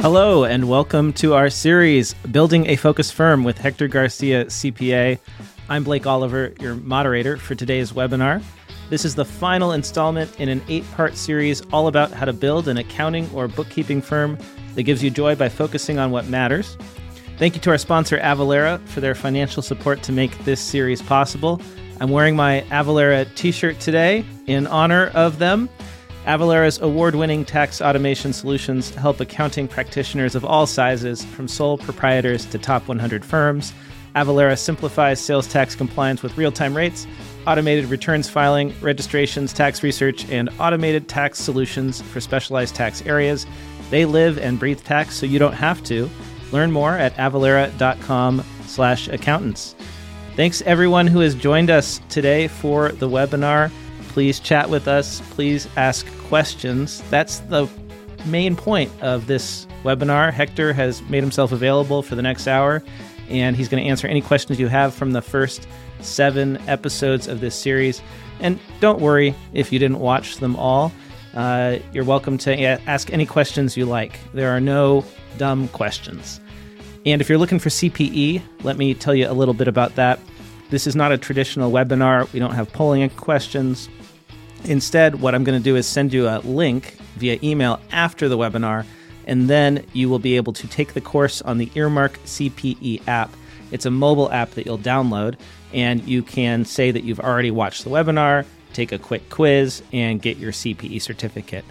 Hello, and welcome to our series, Building a Focus Firm with Hector Garcia, CPA. I'm Blake Oliver, your moderator for today's webinar. This is the final installment in an eight part series all about how to build an accounting or bookkeeping firm that gives you joy by focusing on what matters. Thank you to our sponsor, Avalara, for their financial support to make this series possible. I'm wearing my Avalara t shirt today in honor of them. Avalara's award winning tax automation solutions help accounting practitioners of all sizes, from sole proprietors to top 100 firms. Avalara simplifies sales tax compliance with real time rates, automated returns filing, registrations, tax research, and automated tax solutions for specialized tax areas. They live and breathe tax so you don't have to. Learn more at avalara.com slash accountants. Thanks everyone who has joined us today for the webinar. Please chat with us. Please ask questions. That's the main point of this webinar. Hector has made himself available for the next hour, and he's going to answer any questions you have from the first seven episodes of this series. And don't worry if you didn't watch them all. Uh, you're welcome to ask any questions you like. There are no dumb questions. And if you're looking for CPE, let me tell you a little bit about that. This is not a traditional webinar. We don't have polling questions. Instead, what I'm going to do is send you a link via email after the webinar, and then you will be able to take the course on the Earmark CPE app. It's a mobile app that you'll download, and you can say that you've already watched the webinar, take a quick quiz, and get your CPE certificate.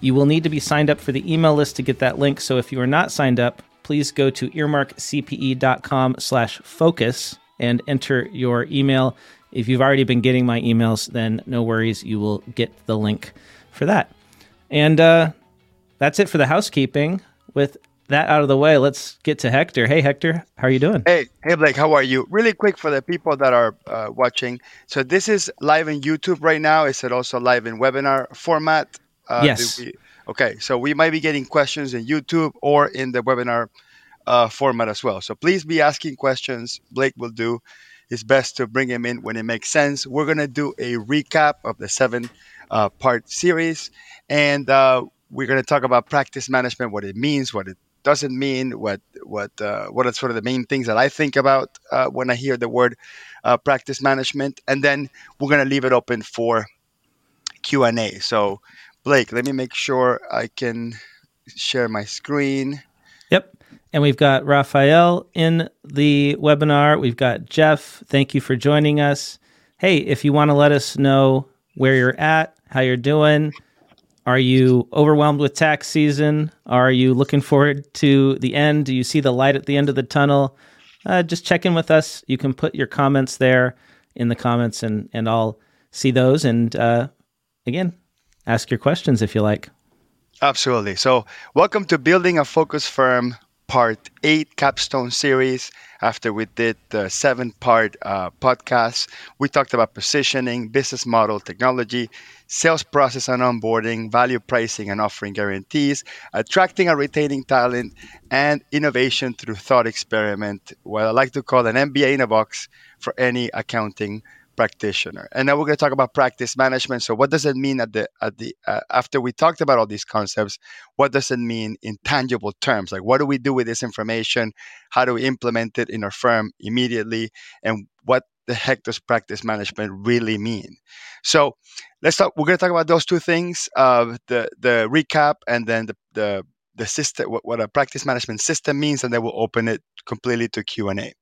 You will need to be signed up for the email list to get that link. So if you are not signed up, please go to earmarkcpe.com slash focus and enter your email if you've already been getting my emails, then no worries, you will get the link for that. And uh, that's it for the housekeeping. With that out of the way, let's get to Hector. Hey, Hector, how are you doing? Hey, hey, Blake, how are you? Really quick for the people that are uh, watching. So this is live in YouTube right now. Is it also live in webinar format? Uh, yes. We, okay, so we might be getting questions in YouTube or in the webinar uh, format as well. So please be asking questions. Blake will do it's best to bring him in when it makes sense. We're going to do a recap of the seven uh, part series, and uh, we're going to talk about practice management, what it means, what it doesn't mean, what what uh, what are sort of the main things that I think about uh, when I hear the word uh, practice management, and then we're going to leave it open for Q and A. So, Blake, let me make sure I can share my screen. And we've got Raphael in the webinar. We've got Jeff. Thank you for joining us. Hey, if you want to let us know where you're at, how you're doing, are you overwhelmed with tax season? Are you looking forward to the end? Do you see the light at the end of the tunnel? Uh, just check in with us. You can put your comments there in the comments, and and I'll see those. And uh, again, ask your questions if you like. Absolutely. So, welcome to Building a Focus Firm part eight capstone series. After we did the seven part uh, podcast, we talked about positioning, business model, technology, sales process and onboarding, value pricing and offering guarantees, attracting and retaining talent, and innovation through thought experiment, what I like to call an MBA in a box for any accounting practitioner. And now we're going to talk about practice management. So, what does it mean at the at the uh, after we talked about all these concepts? What does it mean in tangible terms? Like, what do we do with this information? How do we implement it in our firm immediately? And what the heck does practice management really mean? So, let's talk. We're going to talk about those two things: uh, the the recap and then the the the system, what, a practice management system means, and then we'll open it completely to Q and A.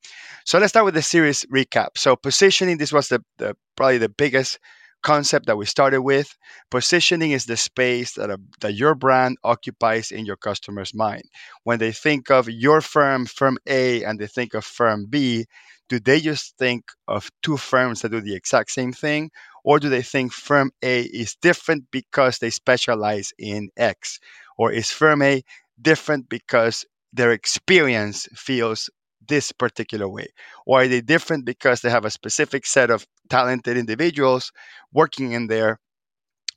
So let's start with the series recap. So positioning, this was the, the probably the biggest concept that we started with. Positioning is the space that a, that your brand occupies in your customer's mind. When they think of your firm, firm A, and they think of firm B, do they just think of two firms that do the exact same thing? Or do they think firm A is different because they specialize in X? Or is firm A different because their experience feels this particular way? Or are they different because they have a specific set of talented individuals working in there,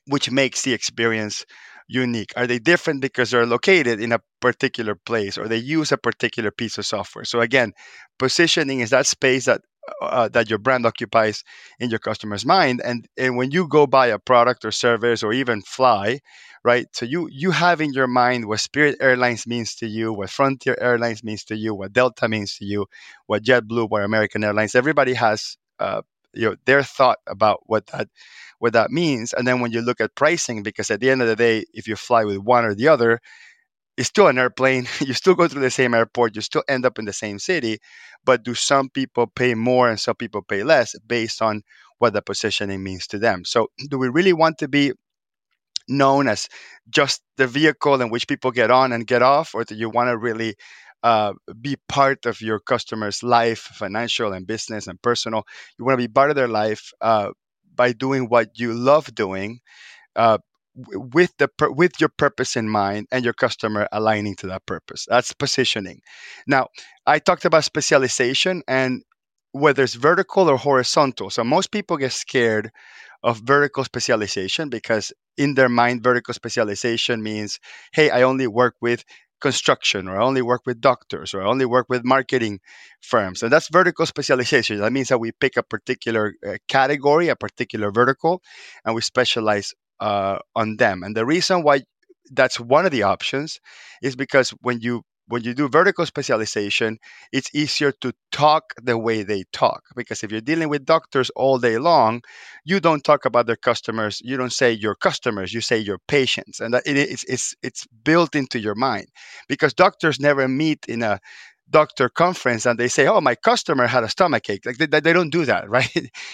which makes the experience unique? Are they different because they're located in a particular place or they use a particular piece of software? So, again, positioning is that space that uh, that your brand occupies in your customer's mind. And and when you go buy a product or service or even fly right so you you have in your mind what spirit airlines means to you what frontier airlines means to you what delta means to you what jetblue what american airlines everybody has uh, you know their thought about what that what that means. And then when you look at pricing because at the end of the day if you fly with one or the other it's still an airplane. You still go through the same airport. You still end up in the same city. But do some people pay more and some people pay less based on what the positioning means to them? So, do we really want to be known as just the vehicle in which people get on and get off, or do you want to really uh, be part of your customer's life, financial and business and personal? You want to be part of their life uh, by doing what you love doing. Uh, with the with your purpose in mind and your customer aligning to that purpose that's positioning now i talked about specialization and whether it's vertical or horizontal so most people get scared of vertical specialization because in their mind vertical specialization means hey i only work with construction or I only work with doctors or I only work with marketing firms. And that's vertical specialization. That means that we pick a particular uh, category, a particular vertical, and we specialize uh, on them. And the reason why that's one of the options is because when you when you do vertical specialization, it's easier to talk the way they talk. Because if you're dealing with doctors all day long, you don't talk about their customers. You don't say your customers. You say your patients, and that it, it's it's it's built into your mind. Because doctors never meet in a doctor conference and they say, "Oh, my customer had a stomach ache." Like they, they don't do that, right?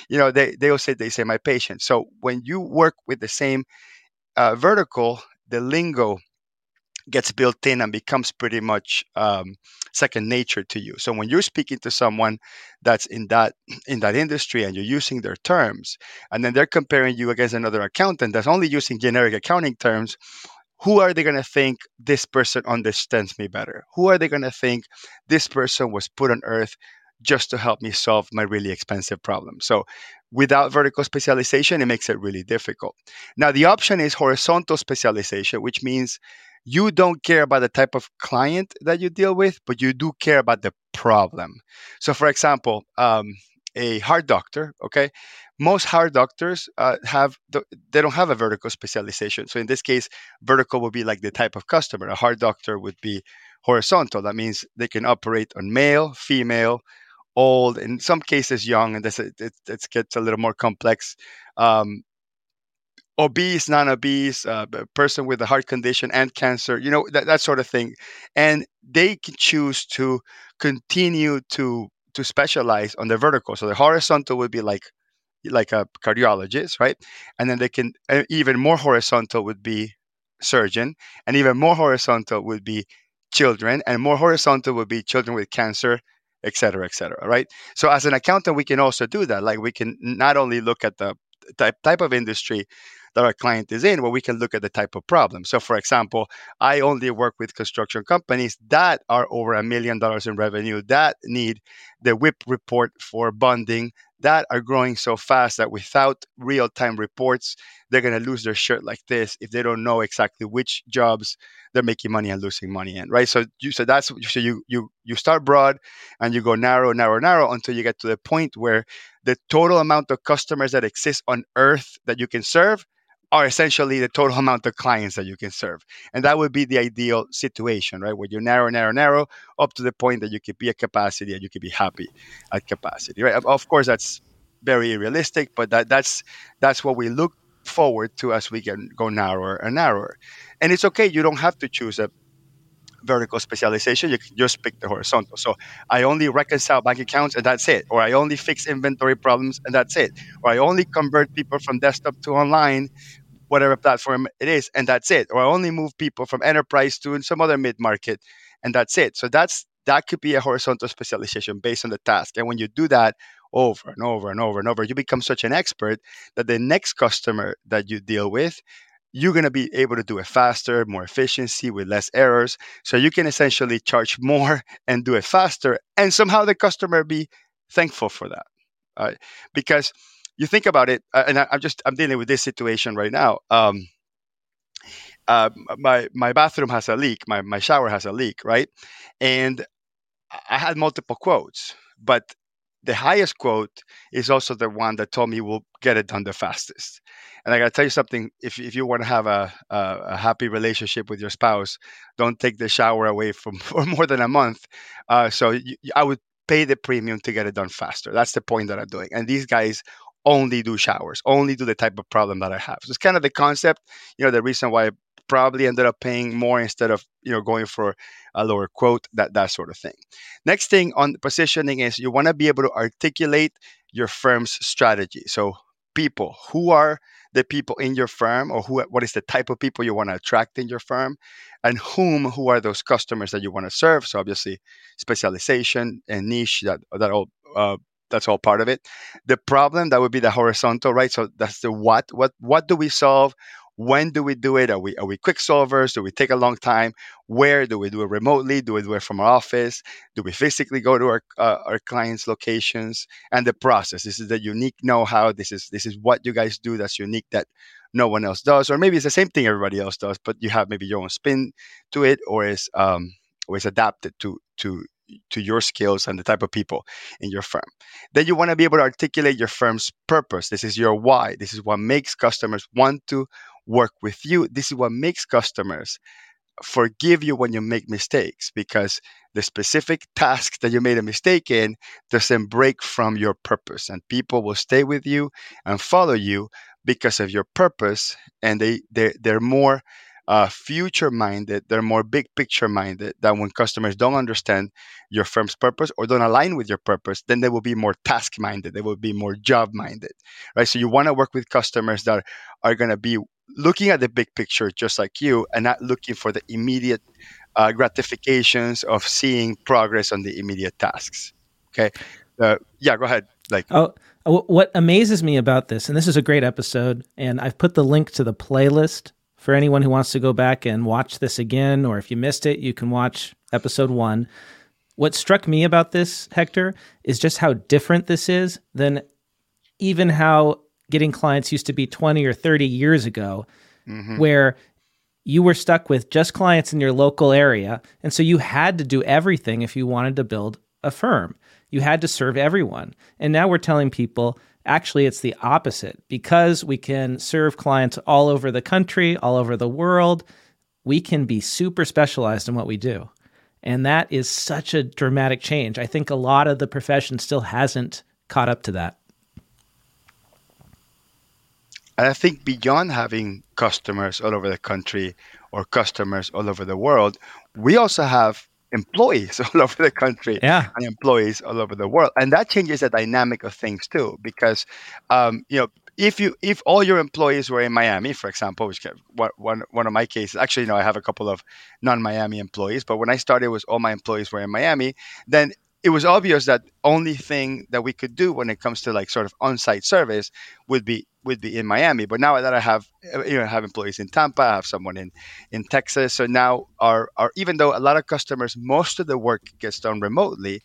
you know, they they will say they say my patient. So when you work with the same uh, vertical, the lingo gets built in and becomes pretty much um, second nature to you. So when you're speaking to someone that's in that in that industry and you're using their terms, and then they're comparing you against another accountant that's only using generic accounting terms, who are they going to think this person understands me better? Who are they going to think this person was put on earth just to help me solve my really expensive problem? So, without vertical specialization, it makes it really difficult. Now, the option is horizontal specialization, which means you don't care about the type of client that you deal with, but you do care about the problem. So, for example, um, a heart doctor, okay, most heart doctors uh, have the, they don't have a vertical specialization. So in this case, vertical would be like the type of customer. A heart doctor would be horizontal. That means they can operate on male, female, old, in some cases young, and this it, it gets a little more complex. Um, obese, non-obese, uh, person with a heart condition and cancer, you know that, that sort of thing, and they can choose to continue to to specialize on the vertical. So the horizontal would be like like a cardiologist, right? And then they can uh, even more horizontal would be surgeon, and even more horizontal would be children, and more horizontal would be children with cancer, et cetera, et cetera, right? So as an accountant, we can also do that. Like we can not only look at the type type of industry that our client is in, where we can look at the type of problem. So, for example, I only work with construction companies that are over a million dollars in revenue that need the WIP report for bonding that are growing so fast that without real time reports, they're going to lose their shirt like this if they don't know exactly which jobs they're making money and losing money in, right? So you so that's so you you you start broad and you go narrow, narrow, narrow until you get to the point where the total amount of customers that exist on earth that you can serve are essentially the total amount of clients that you can serve. And that would be the ideal situation, right? Where you narrow, narrow, narrow up to the point that you could be at capacity and you could be happy at capacity, right? Of course, that's very realistic, but that, that's that's what we look forward to as we can go narrower and narrower. And it's okay, you don't have to choose a vertical specialization, you just pick the horizontal. So I only reconcile bank accounts and that's it. Or I only fix inventory problems and that's it. Or I only convert people from desktop to online, whatever platform it is, and that's it. Or I only move people from enterprise to some other mid market and that's it. So that's that could be a horizontal specialization based on the task. And when you do that over and over and over and over, you become such an expert that the next customer that you deal with you're going to be able to do it faster, more efficiency with less errors. So you can essentially charge more and do it faster, and somehow the customer be thankful for that. Uh, because you think about it, and I, am just I'm dealing with this situation right now. Um, uh, my my bathroom has a leak, my my shower has a leak, right? And I had multiple quotes, but the highest quote is also the one that told me will get it done the fastest. And I got to tell you something: if if you want to have a, a, a happy relationship with your spouse, don't take the shower away from for more than a month. Uh, so you, I would pay the premium to get it done faster. That's the point that I'm doing. And these guys only do showers, only do the type of problem that I have. So it's kind of the concept, you know, the reason why probably ended up paying more instead of, you know, going for a lower quote, that that sort of thing. Next thing on positioning is you want to be able to articulate your firm's strategy. So people, who are the people in your firm or who what is the type of people you want to attract in your firm and whom who are those customers that you want to serve? So obviously specialization and niche that that all uh, that's all part of it. The problem that would be the horizontal right? So that's the what. What what do we solve when do we do it? Are we are we quick solvers? Do we take a long time? Where do we do it remotely? Do we do it from our office? Do we physically go to our uh, our clients' locations? And the process. This is the unique know-how. This is this is what you guys do that's unique that no one else does, or maybe it's the same thing everybody else does, but you have maybe your own spin to it, or is um, or is adapted to to to your skills and the type of people in your firm. Then you want to be able to articulate your firm's purpose. This is your why. This is what makes customers want to work with you. This is what makes customers forgive you when you make mistakes because the specific task that you made a mistake in doesn't break from your purpose and people will stay with you and follow you because of your purpose and they they're, they're more uh, future minded, they're more big picture minded. That when customers don't understand your firm's purpose or don't align with your purpose, then they will be more task minded. They will be more job minded, right? So you want to work with customers that are going to be looking at the big picture just like you and not looking for the immediate uh, gratifications of seeing progress on the immediate tasks. Okay. Uh, yeah, go ahead. Blake, oh, what amazes me about this, and this is a great episode, and I've put the link to the playlist for anyone who wants to go back and watch this again, or if you missed it, you can watch episode one. What struck me about this, Hector, is just how different this is than even how getting clients used to be 20 or 30 years ago, mm-hmm. where you were stuck with just clients in your local area. And so you had to do everything if you wanted to build a firm. You had to serve everyone. And now we're telling people Actually, it's the opposite. Because we can serve clients all over the country, all over the world, we can be super specialized in what we do. And that is such a dramatic change. I think a lot of the profession still hasn't caught up to that. And I think beyond having customers all over the country or customers all over the world, we also have employees all over the country yeah. and employees all over the world and that changes the dynamic of things too because um, you know if you if all your employees were in Miami, for example, which one one of my cases, actually, you know, I have a couple of non-Miami employees, but when I started, was all my employees were in Miami. Then it was obvious that only thing that we could do when it comes to like sort of on-site service would be would be in Miami. But now that I have you know have employees in Tampa, I have someone in in Texas. So now our our even though a lot of customers, most of the work gets done remotely,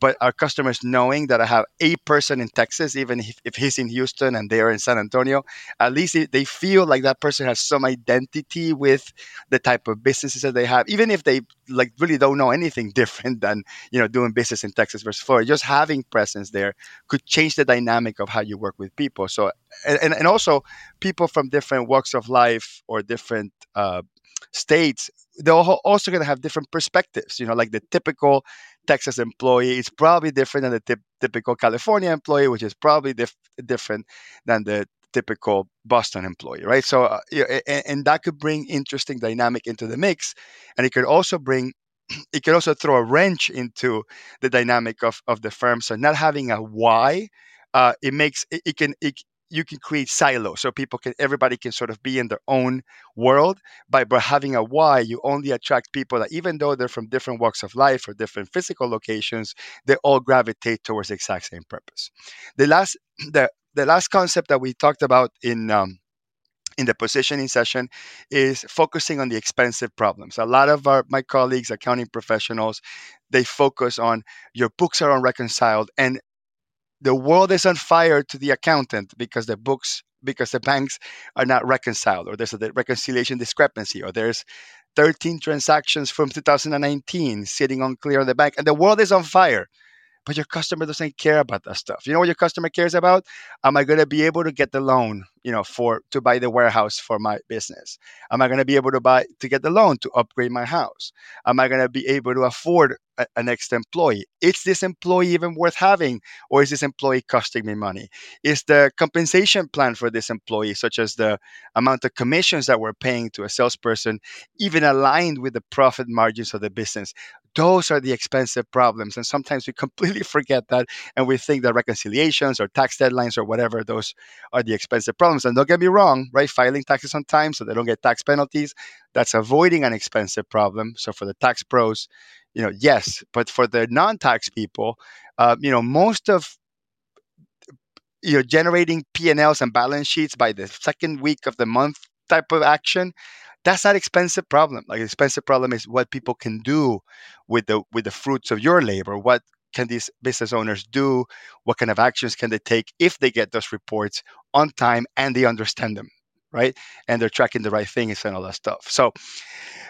but our customers knowing that I have a person in Texas, even if, if he's in Houston and they're in San Antonio, at least they feel like that person has some identity with the type of businesses that they have, even if they like really don't know anything different than you know doing business in Texas versus Florida. Just having presence there could change the dynamic of how you work with people. So and and also people from different walks of life or different uh, states they're also going to have different perspectives you know like the typical Texas employee is probably different than the typical California employee, which is probably dif- different than the typical Boston employee, right? So, uh, and, and, that could bring interesting dynamic into the mix, and it could also bring, it could also throw a wrench into the dynamic of of the firm. So, not having a why, uh, it makes it, it can it, you can create silos so people can everybody can sort of be in their own world by, by having a why you only attract people that even though they're from different walks of life or different physical locations they all gravitate towards the exact same purpose the last the, the last concept that we talked about in um, in the positioning session is focusing on the expensive problems. A lot of our my colleagues, accounting professionals, they focus on your books are unreconciled, and the world is on fire to the accountant because the books because the banks are not reconciled or there's a reconciliation discrepancy or there's 13 transactions from 2019 sitting unclear on the bank and the world is on fire but your customer doesn't care about that stuff. You know what your customer cares about? Am I going to be able to get the loan, you know, for to buy the warehouse for my business? Am I going to be able to buy to get the loan to upgrade my house? Am I going to be able to afford a, a next employee? Is this employee even worth having, or is this employee costing me money? Is the compensation plan for this employee, such as the amount of commissions that we're paying to a salesperson, even aligned with the profit margins of the business? Those are the expensive problems. And sometimes we completely forget that and we think that reconciliations or tax deadlines or whatever, those are the expensive problems. And don't get me wrong, right? Filing taxes on time so they don't get tax penalties, that's avoiding an expensive problem. So for the tax pros, you know, yes. But for the non tax people, uh, you know, most of you know generating p&l's and balance sheets by the second week of the month type of action that's not expensive problem like expensive problem is what people can do with the with the fruits of your labor what can these business owners do? What kind of actions can they take if they get those reports on time and they understand them right? And they're tracking the right things and all that stuff. So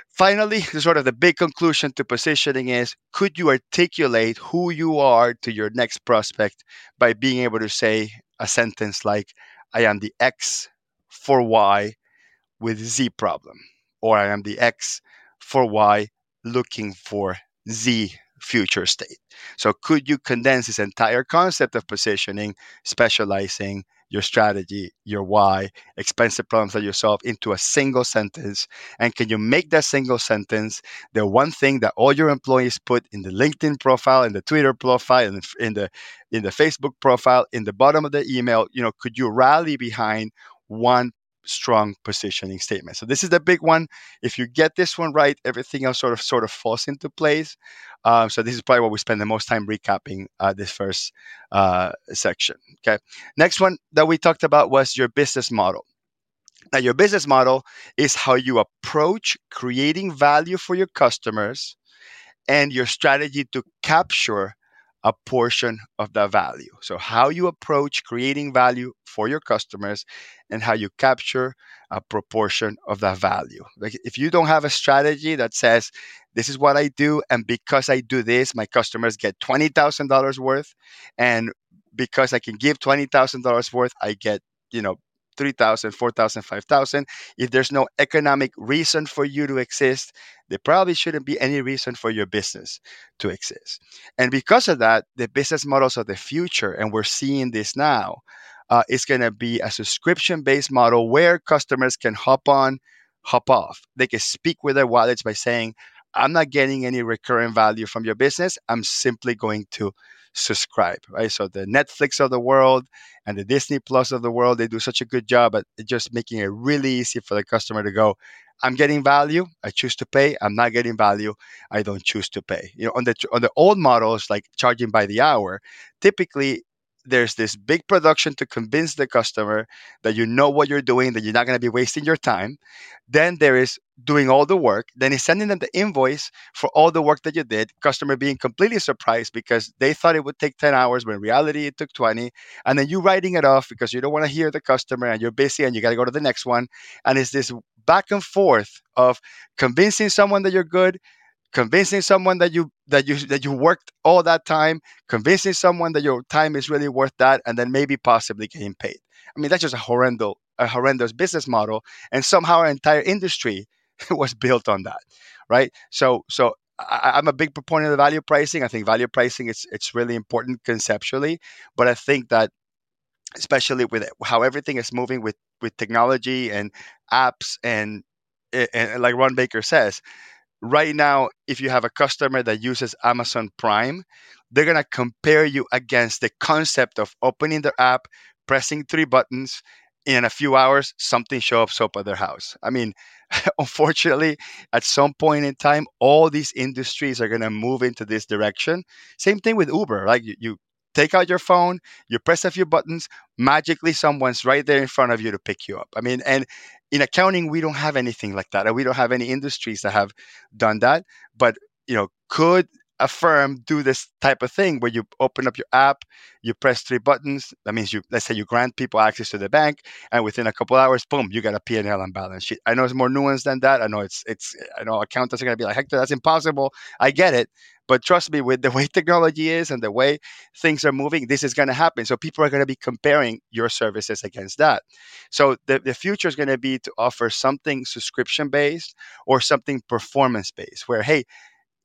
finally sort of the big conclusion to positioning is could you articulate who you are to your next prospect by being able to say a sentence like i am the x for y with Z problem, or I am the X for Y looking for Z future state. So, could you condense this entire concept of positioning, specializing, your strategy, your why, expensive problems that you solve into a single sentence? And can you make that single sentence the one thing that all your employees put in the LinkedIn profile, in the Twitter profile, in the in the, in the Facebook profile, in the bottom of the email? You know, could you rally behind one strong positioning statement. So this is the big one. If you get this one right, everything else sort of sort of falls into place. Um, so this is probably what we spend the most time recapping uh, this first uh, section. Okay. Next one that we talked about was your business model. Now, your business model is how you approach creating value for your customers and your strategy to capture a portion of that value. So, how you approach creating value for your customers and how you capture a proportion of that value. Like, if you don't have a strategy that says, this is what I do, and because I do this, my customers get $20,000 worth, and because I can give $20,000 worth, I get, you know, 3,000, 4,000, 5,000. If there's no economic reason for you to exist, there probably shouldn't be any reason for your business to exist. And because of that, the business models of the future, and we're seeing this now, uh, is going to be a subscription based model where customers can hop on, hop off. They can speak with their wallets by saying, I'm not getting any recurring value from your business. I'm simply going to subscribe, right? So the Netflix of the world and the Disney Plus of the world, they do such a good job at just making it really easy for the customer to go, I'm getting value, I choose to pay. I'm not getting value, I don't choose to pay. You know, on the on the old models like charging by the hour, typically there's this big production to convince the customer that you know what you're doing, that you're not going to be wasting your time. Then there is doing all the work. Then he's sending them the invoice for all the work that you did. Customer being completely surprised because they thought it would take 10 hours, but in reality it took 20. And then you writing it off because you don't want to hear the customer and you're busy and you got to go to the next one. And it's this back and forth of convincing someone that you're good, convincing someone that you that you that you worked all that time convincing someone that your time is really worth that and then maybe possibly getting paid i mean that's just a horrendous a horrendous business model and somehow our entire industry was built on that right so so I, am a big proponent of value pricing. I think value pricing is it's really important conceptually, but I think that especially with how everything is moving with with technology and apps and and, and like Ron Baker says, right now, if you have a customer that uses Amazon Prime, they're going to compare you against the concept of opening their app, pressing three buttons, in a few hours, something shows up at their house. I mean, unfortunately, at some point in time, all these industries are going to move into this direction. Same thing with Uber. Like you, you take out your phone, you press a few buttons, magically someone's right there in front of you to pick you up. I mean, and in accounting, we don't have anything like that. And we don't have any industries that have done that. But you know, could a firm do this type of thing where you open up your app, you press three buttons. That means you, let's say, you grant people access to the bank, and within a couple hours, boom, you got a P&L and balance sheet. I know it's more nuanced than that. I know it's it's. I know accountants are gonna be like, Hector, that's impossible. I get it, but trust me, with the way technology is and the way things are moving, this is going to happen. So people are going to be comparing your services against that. So the, the future is going to be to offer something subscription based or something performance based, where, hey,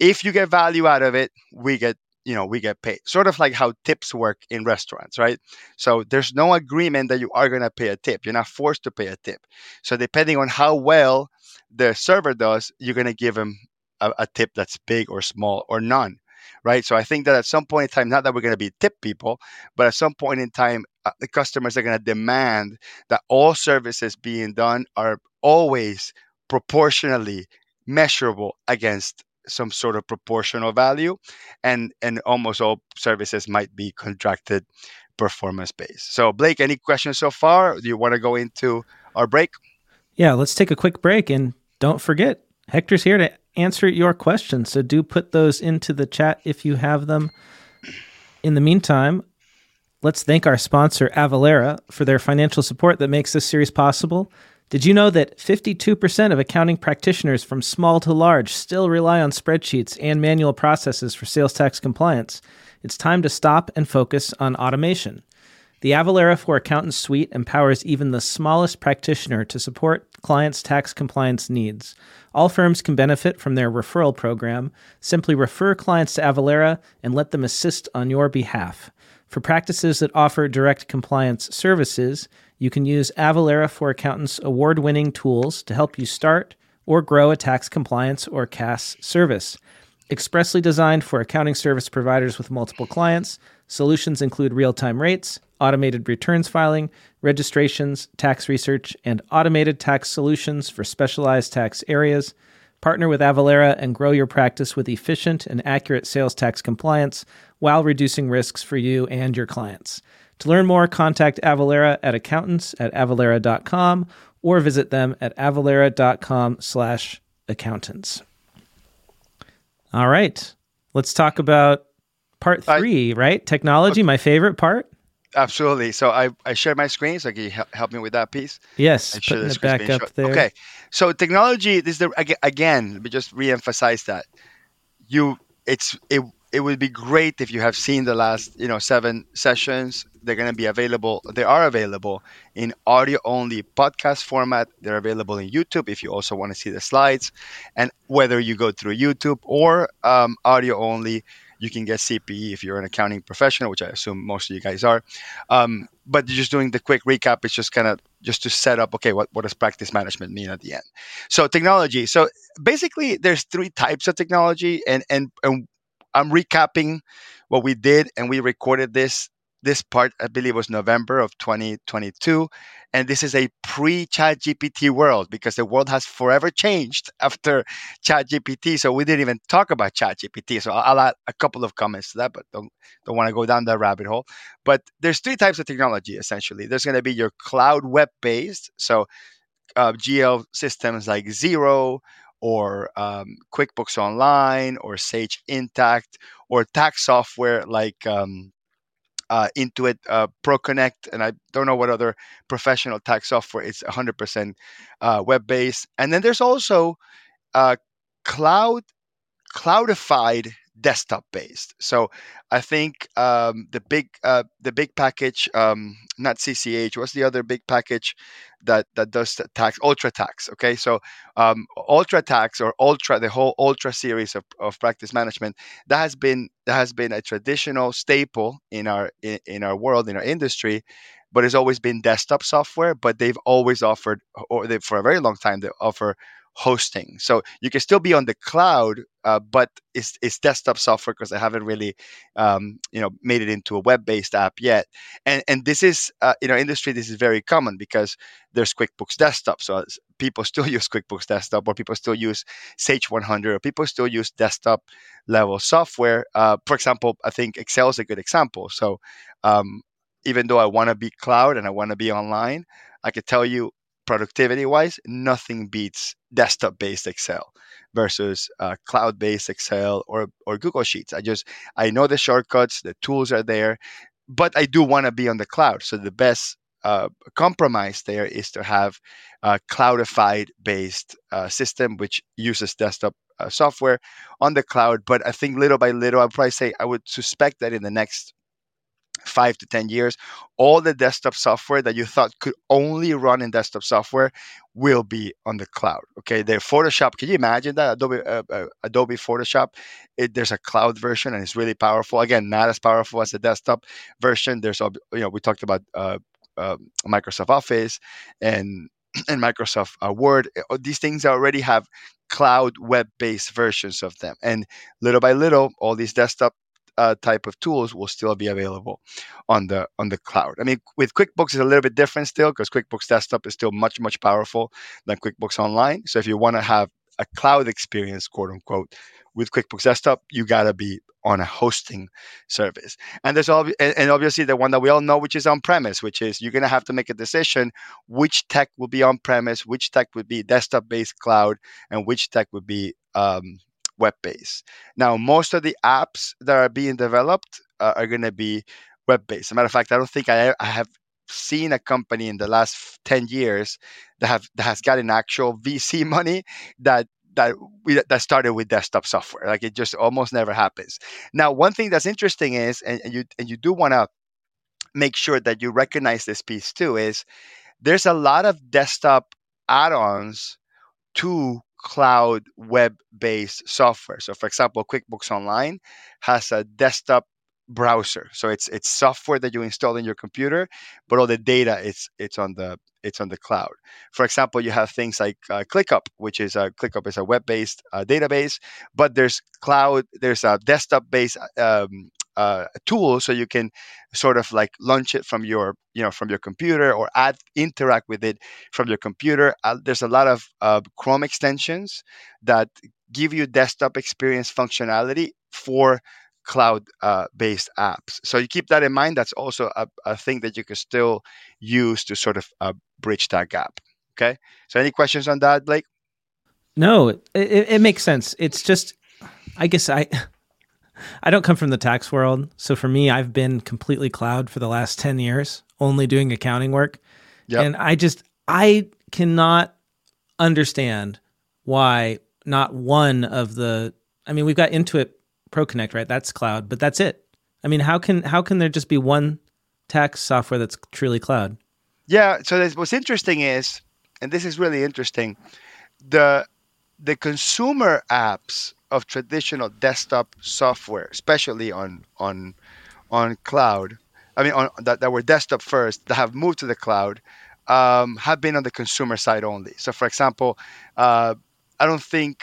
if you get value out of it, we get you know we get paid. Sort of like how tips work in restaurants right? So there's no agreement that you are going to pay a tip. You're not forced to pay a tip. So depending on how well the server does you're going to give them a, a tip that's big or small or none right? So i think that at some point in time not that we're going to be tip people but at some point in time uh, the customers are going to demand that all services being done are always proportionally measurable against some sort of proportional value and and almost all services might be contracted performance based. So blake any questions so far? Do you want to go into our break? Yeah let's take a quick break and don't forget hector's here to answer your questions so do put those into the chat if you have them. In the meantime let's thank our sponsor avalara for their financial support that makes this series possible did you know that 52% of accounting practitioners from small to large still rely on spreadsheets and manual processes for sales tax compliance? It's time to stop and focus on automation. The Avalara for Accountants suite empowers even the smallest practitioner to support clients' tax compliance needs. All firms can benefit from their referral program. Simply refer clients to Avalara and let them assist on your behalf. For practices that offer direct compliance services, you can use Avalara for Accountants award winning tools to help you start or grow a tax compliance or CAS service. Expressly designed for accounting service providers with multiple clients, solutions include real time rates, automated returns filing, registrations, tax research, and automated tax solutions for specialized tax areas. Partner with Avalara and grow your practice with efficient and accurate sales tax compliance while reducing risks for you and your clients. To learn more, contact Avalara at accountants at avalara.com or visit them at avalara.com slash accountants. All right. Let's talk about part three, I, right? Technology, okay. my favorite part. Absolutely. So I, I shared my screen. So can you help me with that piece? Yes, I putting it back up there. Okay. So technology, this is the again. Let me just reemphasize that you it's it it would be great if you have seen the last you know seven sessions. They're going to be available they are available in audio only podcast format. They're available in youtube if you also want to see the slides. And whether you go through youtube or um, audio only you can get cpe if you're an accounting professional which i assume most of you guys are. Um, but just doing the quick recap it's just kind of just to set up okay what, what does practice management mean at the end? So technology. So basically there's three types of technology and and, and I'm recapping what we did, and we recorded this. This part, I believe, was November of 2022, and this is a pre-Chat GPT world because the world has forever changed after Chat GPT. So we didn't even talk about Chat GPT. So I'll add a couple of comments to that, but don't don't want to go down that rabbit hole. But there's three types of technology essentially. There's going to be your cloud web-based, so uh, GL systems like Xero or um, QuickBooks Online or Sage Intacct or tax software like um, uh, Intuit uh, ProConnect, and I don't know what other professional tax software. It's 100% uh, web based, and then there's also uh, cloud cloudified desktop based. So I think um, the big uh, the big package, um, not CCH. What's the other big package that that does tax? Ultra Tax? Okay, so um, Ultra Tax or Ultra, the whole Ultra series of, of practice management that has been that has been a traditional staple in our in, in our world in our industry. But it's always been desktop software. But they've always offered, or they for a very long time, they offer hosting. So you can still be on the cloud, uh, but it's, it's desktop software because I haven't really, um, you know, made it into a web-based app yet. And and this is, uh, in our industry, this is very common because there's QuickBooks Desktop. So people still use QuickBooks Desktop, or people still use Sage 100, or people still use desktop level software. Uh, for example, I think Excel is a good example. So um, even though I want to be cloud and I want to be online, I could tell you productivity wise, nothing beats desktop based Excel versus uh, cloud based Excel or, or Google Sheets. I just, I know the shortcuts, the tools are there, but I do want to be on the cloud. So the best uh, compromise there is to have a cloudified based uh, system which uses desktop uh, software on the cloud. But I think little by little, I'd probably say I would suspect that in the next five to 10 years, all the desktop software that you thought could only run in desktop software will be on the cloud. Okay, the Photoshop, can you imagine that? Adobe, uh, uh, Adobe Photoshop, it, there's a cloud version and it's really powerful. Again, not as powerful as the desktop version. There's, you know, we talked about uh, um, Microsoft Office and and Microsoft uh, Word. Uh, these things already have cloud web-based versions of them, and little by little, all these desktop uh, type of tools will still be available on the on the cloud. I mean, with QuickBooks is a little bit different still because QuickBooks Desktop is still much much powerful than QuickBooks Online. So if you want to have a cloud experience, quote unquote, with QuickBooks Desktop, you gotta be on a hosting service. And there's all, and obviously the one that we all know, which is on premise, which is you're gonna have to make a decision which tech will be on premise, which tech would be desktop based cloud, and which tech would be um, web based. Now, most of the apps that are being developed uh, are gonna be web based. Matter of fact, I don't think I, I have seen a company in the last 10 years that have that has gotten actual VC money that that we that started with desktop software. Like it just almost never happens. Now, one thing that's interesting is, and, and you and you do want to make sure that you recognize this piece too, is there's a lot of desktop add-ons to cloud web-based software. So, for example, QuickBooks Online has a desktop browser. So it's it's software that you install in your computer, but all the data it's it's on the it's on the cloud. For example, you have things like uh, ClickUp, which is a ClickUp is a web-based uh, database, but there's cloud, there's a desktop-based um, uh, tool, so you can sort of like launch it from your you know from your computer or add interact with it from your computer. Uh, there's a lot of uh, Chrome extensions that give you desktop experience functionality for cloud uh, based apps. So you keep that in mind. That's also a, a thing that you can still use to sort of uh, bridge that gap. Okay. So any questions on that, Blake? No, it, it makes sense. It's just, I guess I. I don't come from the tax world. So for me, I've been completely cloud for the last 10 years, only doing accounting work. Yep. And I just, I cannot understand why not one of the, I mean, we've got Intuit ProConnect, right? That's cloud, but that's it. I mean, how can how can there just be one tax software that's truly cloud? Yeah. So what's interesting is, and this is really interesting, the the consumer apps of traditional desktop software, especially on on on cloud. I mean, on that, that were desktop first, that have moved to the cloud, um, have been on the consumer side only. So, for example, uh, I don't think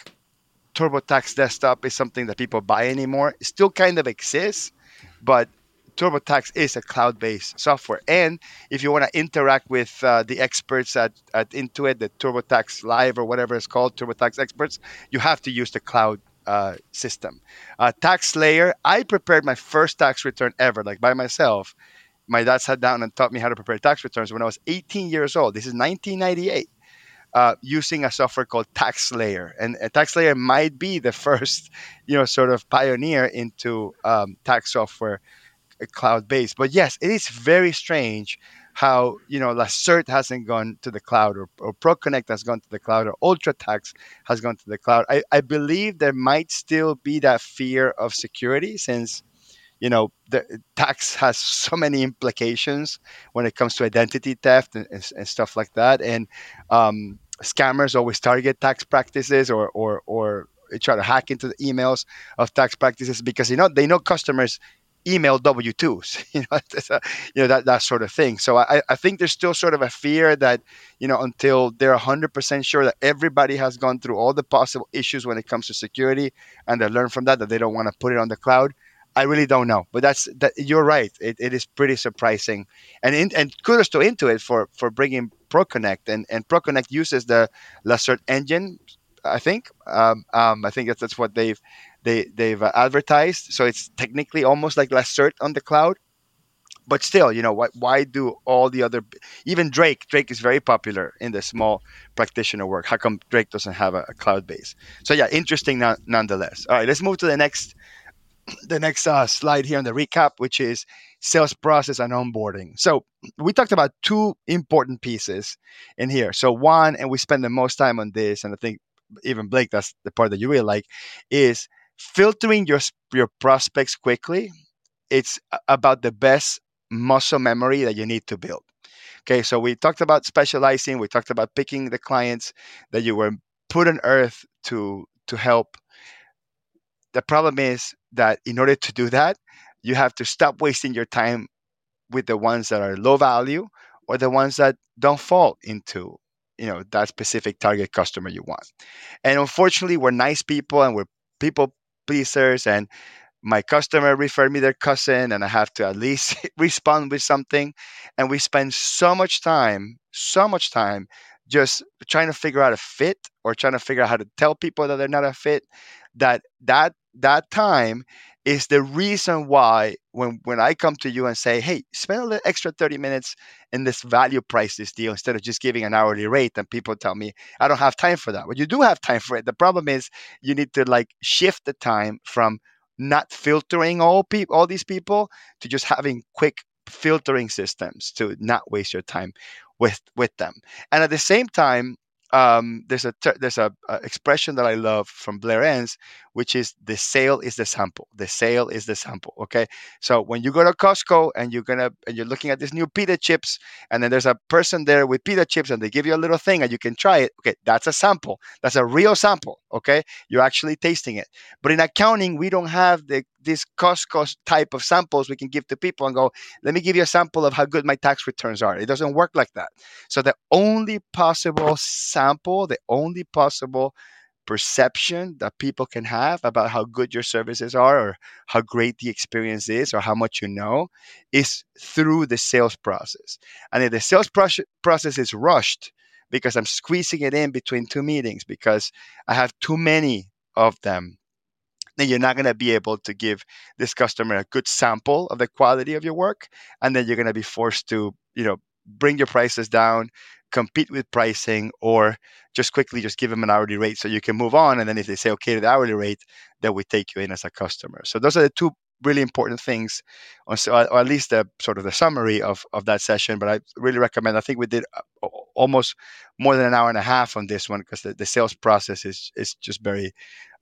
TurboTax Desktop is something that people buy anymore. It still kind of exists, but TurboTax is a cloud-based software. And if you want to interact with uh, the experts at, at Intuit, the TurboTax Live or whatever it's called, TurboTax experts, you have to use the cloud uh, system. Uh, TaxSlayer, I prepared my first tax return ever, like by myself. My dad sat down and taught me how to prepare tax returns when I was 18 years old. This is 1998 uh, using a software called TaxSlayer, and uh, TaxSlayer might be the first, you know, sort of pioneer into um, tax software uh, cloud based. But yes, it is very strange how you know Lacerte hasn't gone to the cloud, or, or ProConnect has gone to the cloud, or UltraTax has gone to the cloud. I, I believe there might still be that fear of security since you know, the tax has so many implications when it comes to identity theft and, and, and stuff like that. And um, scammers always target tax practices or, or, or try to hack into the emails of tax practices because you know they know customers email W twos, you know, you know that that sort of thing. So I, I think there's still sort of a fear that you know until they're 100% sure that everybody has gone through all the possible issues when it comes to security and they learn from that that they don't want to put it on the cloud. I really don't know, but that's that. You're right. It, it is pretty surprising, and in, and kudos to Intuit for for bringing ProConnect and and ProConnect uses the Lacerte engine. I think um, um, I think that's that's what they've they they've uh, advertised. So it's technically almost like Lacerte on the cloud, but still, you know, why, why do all the other, even Drake, Drake is very popular in the small practitioner work. How come Drake doesn't have a, a cloud base? So yeah, interesting no, nonetheless. All right, let's move to the next, the next uh, slide here on the recap, which is sales process and onboarding. So we talked about two important pieces in here. So one, and we spend the most time on this, and I think even Blake, that's the part that you really like, is filtering your your prospects quickly. It's about the best muscle memory that you need to build. Okay, so we talked about specializing, we talked about picking the clients that you were put on earth to to help. The problem is that in order to do that, you have to stop wasting your time with the ones that are low value or the ones that don't fall into you know that specific target customer you want and unfortunately we're nice people and we're people pleasers and my customer referred me their cousin and I have to at least respond with something. And we spend so much time, so much time just trying to figure out a fit or trying to figure out how to tell people that they're not a fit that that that time is the reason why when when I come to you and say, hey, spend a little extra 30 minutes in this value price this deal instead of just giving an hourly rate, and people tell me I don't have time for that. Well, you do have time for it. The problem is you need to like shift the time from not filtering all people all these people to just having quick filtering systems to not waste your time with with them and at the same time um, there's a there's a, a, expression that I love from Blair Enns, which is the sale is the sample. The sale is the sample. Okay, so when you go to Costco and you're gonna and you're looking at these new pita chips, and then there's a person there with pita chips, and they give you a little thing, and you can try it. Okay, that's a sample. That's a real sample. Okay, you're actually tasting it. But in accounting, we don't have the this Costco type of samples we can give to people and go, let me give you a sample of how good my tax returns are. It doesn't work like that. So the only possible sample, the only possible perception that people can have about how good your services are or how great the experience is or how much you know is through the sales process. And if the sales process is rushed because I'm squeezing it in between two meetings because I have too many of them then you're not going to be able to give this customer a good sample of the quality of your work and then you're going to be forced to you know bring your prices down compete with pricing or just quickly just give them an hourly rate so you can move on. And then if they say okay to the hourly rate then we take you in as a customer. So those are the two really important things or at least the sort of the summary of, of that session. But i really recommend i think we did uh, almost more than an hour and a half on this one because the, the sales process is is just very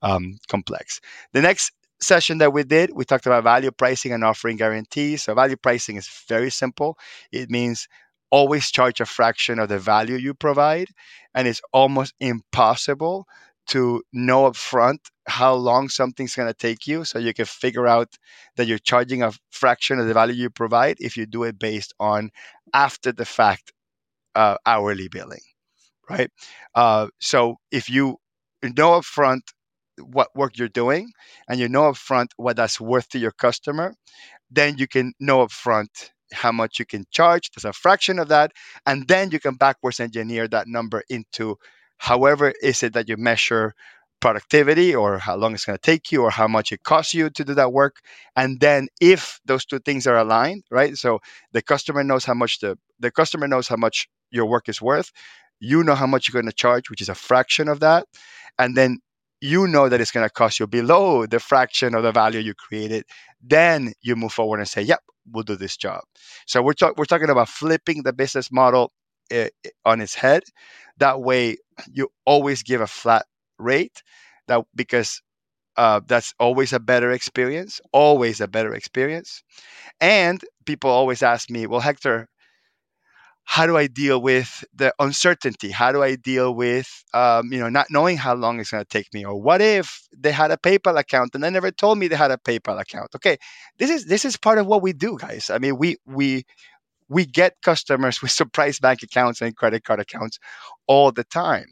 um, complex. The next session that we did we talked about value pricing and offering guarantees. So value pricing is very simple. It means always charge a fraction of the value you provide and it's almost impossible to know upfront how long something's going to take you so you can figure out that you're charging a fraction of the value you provide if you do it based on after the fact uh, hourly billing right? Uh, so if you know upfront what work you're doing and you know upfront what that's worth to your customer then you can know upfront how much you can charge there's a fraction of that and then you can backwards engineer that number into however is it that you measure productivity or how long it's going to take you or how much it costs you to do that work. And then if those two things are aligned right? So the customer knows how much the the customer knows how much your work is worth. You know how much you're going to charge which is a fraction of that. And then you know that it's going to cost you below the fraction of the value you created then you move forward and say yep we'll do this job so we're, talk- we're talking about flipping the business model uh, on its head that way, you always give a flat rate. That because uh, that's always a better experience. Always a better experience. And people always ask me, well, Hector, how do I deal with the uncertainty? How do I deal with um, you know not knowing how long it's going to take me? Or what if they had a PayPal account and they never told me they had a PayPal account? Okay, this is this is part of what we do, guys. I mean, we we we get customers with surprise bank accounts and credit card accounts all the time.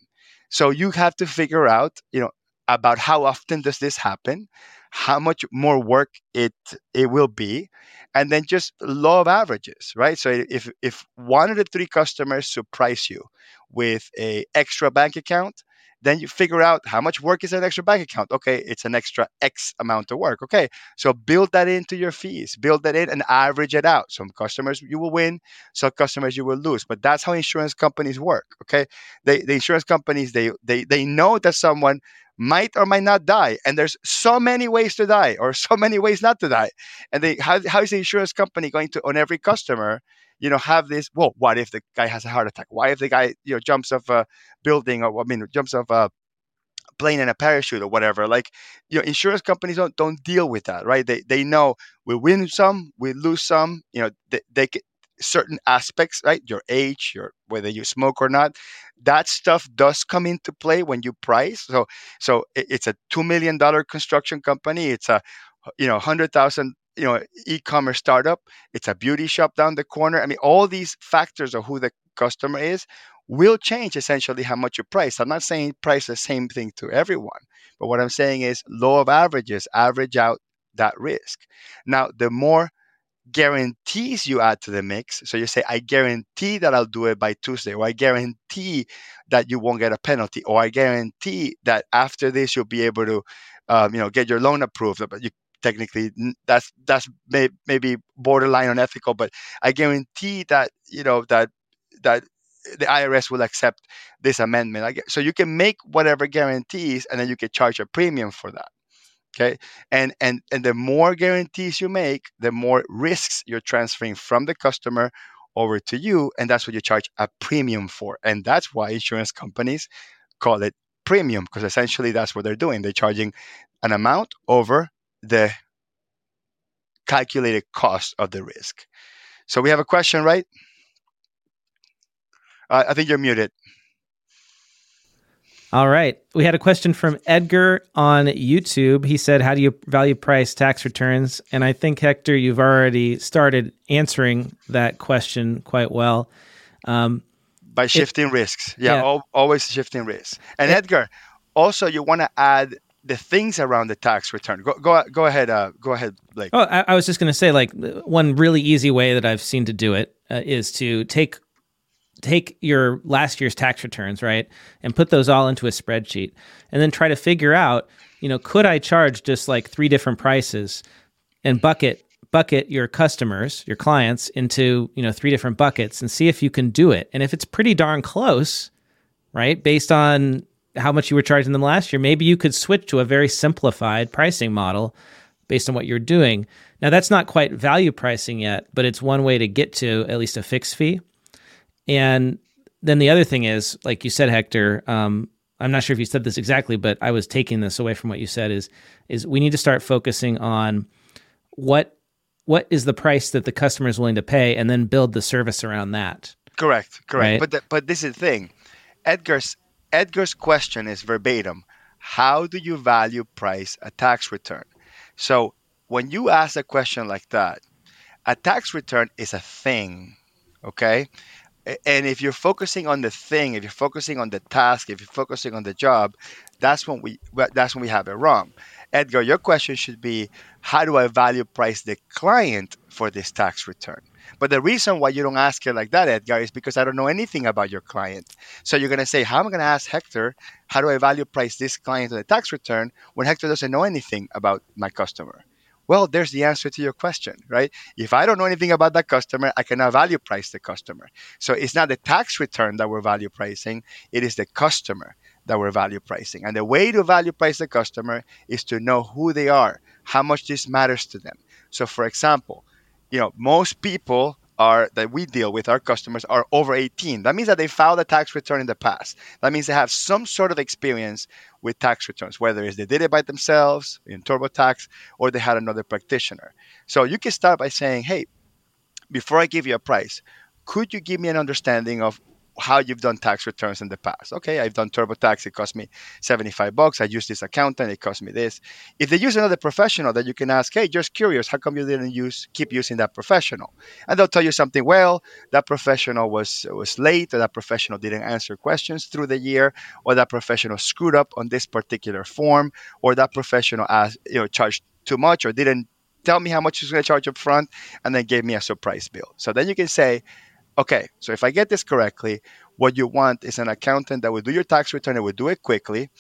So you have to figure out, you know, about how often does this happen, how much more work it it will be, and then just law of averages, right? So if if one of the three customers surprise you with a extra bank account then you figure out how much work is an extra bank account. Okay, it's an extra X amount of work. Okay, so build that into your fees, build that in and average it out. Some customers you will win, some customers you will lose. But that's how insurance companies work. Okay, they, the insurance companies they they they know that someone might or might not die and there's so many ways to die or so many ways not to die and they how, how is the insurance company going to on every customer you know have this well what if the guy has a heart attack? Why if the guy you know jumps off a building or i mean jumps off a plane in a parachute or whatever? Like you know insurance companies don't don't deal with that right? They they know we win some we lose some you know they, they certain aspects right? Your age your whether you smoke or not that stuff does come into play when you price. So so it's a 2 million dollar construction company. It's a you know 100,000 you know e-commerce startup it's a beauty shop down the corner. I mean all these factors of who the customer is will change essentially how much you price. I'm not saying price the same thing to everyone but what i'm saying is law of averages average out that risk. Now the more guarantees you add to the mix so you say i guarantee that i'll do it by tuesday or i guarantee that you won't get a penalty or i guarantee that after this you'll be able to um, you know get your loan approved but you technically that's that's may, maybe borderline unethical but i guarantee that you know that that the irs will accept this amendment. So you can make whatever guarantees and then you can charge a premium for that okay? And and and the more guarantees you make the more risks you're transferring from the customer over to you and that's what you charge a premium for. And that's why insurance companies call it premium because essentially that's what they're doing. They're charging an amount over the calculated cost of the risk. So we have a question, right? Uh, I think you're muted. All right. We had a question from Edgar on YouTube. He said, How do you value price tax returns? And I think, Hector, you've already started answering that question quite well. Um, By shifting it, risks. Yeah, yeah. Al- always shifting risks. And it, Edgar, also, you want to add the things around the tax return. Go go go ahead. Uh, go ahead, Blake. Oh, I, I was just going to say, like one really easy way that I've seen to do it uh, is to take take your last year's tax returns, right, and put those all into a spreadsheet, and then try to figure out, you know, could I charge just like three different prices, and bucket bucket your customers, your clients into you know three different buckets, and see if you can do it. And if it's pretty darn close, right, based on how much you were charging them last year, maybe you could switch to a very simplified pricing model based on what you're doing. Now, that's not quite value pricing yet, but it's one way to get to at least a fixed fee. And then the other thing is, like you said, Hector, um, I'm not sure if you said this exactly, but I was taking this away from what you said is is we need to start focusing on what what is the price that the customer is willing to pay, and then build the service around that. Correct, correct. Right? But the, but this is the thing, Edgar's Edgar's question is verbatim How do you value price a tax return? So when you ask a question like that, a tax return is a thing, okay? And if you're focusing on the thing, if you're focusing on the task, if you're focusing on the job, that's when we that's when we have it wrong. Edgar, your question should be how do I value price the client for this tax return? But the reason why you don't ask it like that, Edgar, is because I don't know anything about your client. So you're going to say, How am I going to ask Hector, how do I value price this client on the tax return when Hector doesn't know anything about my customer? Well, there's the answer to your question, right? If I don't know anything about that customer, I cannot value price the customer. So it's not the tax return that we're value pricing, it is the customer that we're value pricing. And the way to value price the customer is to know who they are, how much this matters to them. So, for example, you know, most people are that we deal with our customers are over 18 that means that they filed a tax return in the past. That means they have some sort of experience with tax returns whether it's they did it by themselves in turbotax or they had another practitioner. So you can start by saying hey before i give you a price could you give me an understanding of how you've done tax returns in the past. Okay, I've done TurboTax. It cost me 75 bucks. I use this accountant. It cost me this. If they use another professional, then you can ask, hey, just curious, how come you didn't use keep using that professional? And they'll tell you something. Well, that professional was was late, or that professional didn't answer questions through the year, or that professional screwed up on this particular form, or that professional asked, you know charged too much, or didn't tell me how much he's going to charge up front, and then gave me a surprise bill. So then you can say okay, so if I get this correctly, what you want is an accountant that will do your tax return and will do it quickly.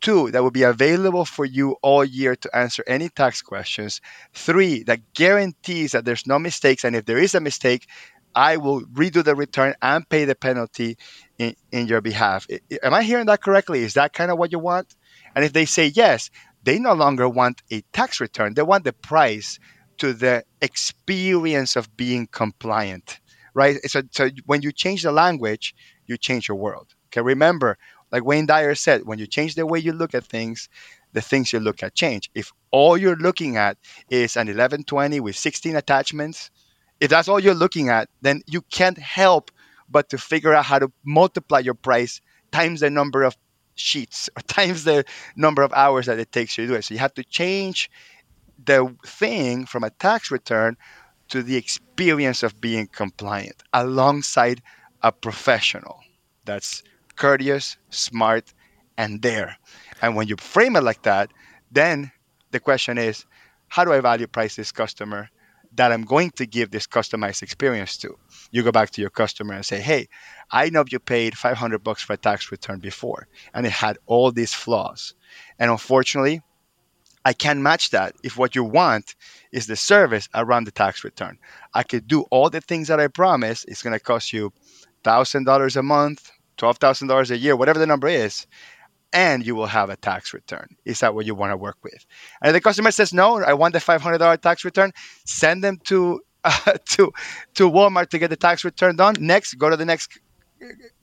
Two, that will be available for you all year to answer any tax questions. Three, that guarantees that there's no mistakes. And if there is a mistake, I will redo the return and pay the penalty in, in your behalf. Am I hearing that correctly? Is that kind of what you want? And if they say yes, they no longer want a tax return. They want the price to the experience of being compliant, right? So, so when you change the language, you change your world. Okay, remember, like Wayne Dyer said, when you change the way you look at things, the things you look at change. If all you're looking at is an 1120 with 16 attachments, if that's all you're looking at, then you can't help but to figure out how to multiply your price times the number of sheets or times the number of hours that it takes you to do it. So you have to change the thing from a tax return to the experience of being compliant alongside a professional that's courteous, smart, and there. And when you frame it like that, then the question is, how do I value price this customer that I'm going to give this customized experience to? You go back to your customer and say, hey, I know you paid 500 bucks for a tax return before, and it had all these flaws. And unfortunately, I can't match that if what you want is the service around the tax return. I could do all the things that I promise. It's going to cost you $1,000 a month, $12,000 a year, whatever the number is, and you will have a tax return. Is that what you want to work with? And if the customer says, no, I want the $500 tax return, send them to, uh, to, to Walmart to get the tax return done. Next, go to the next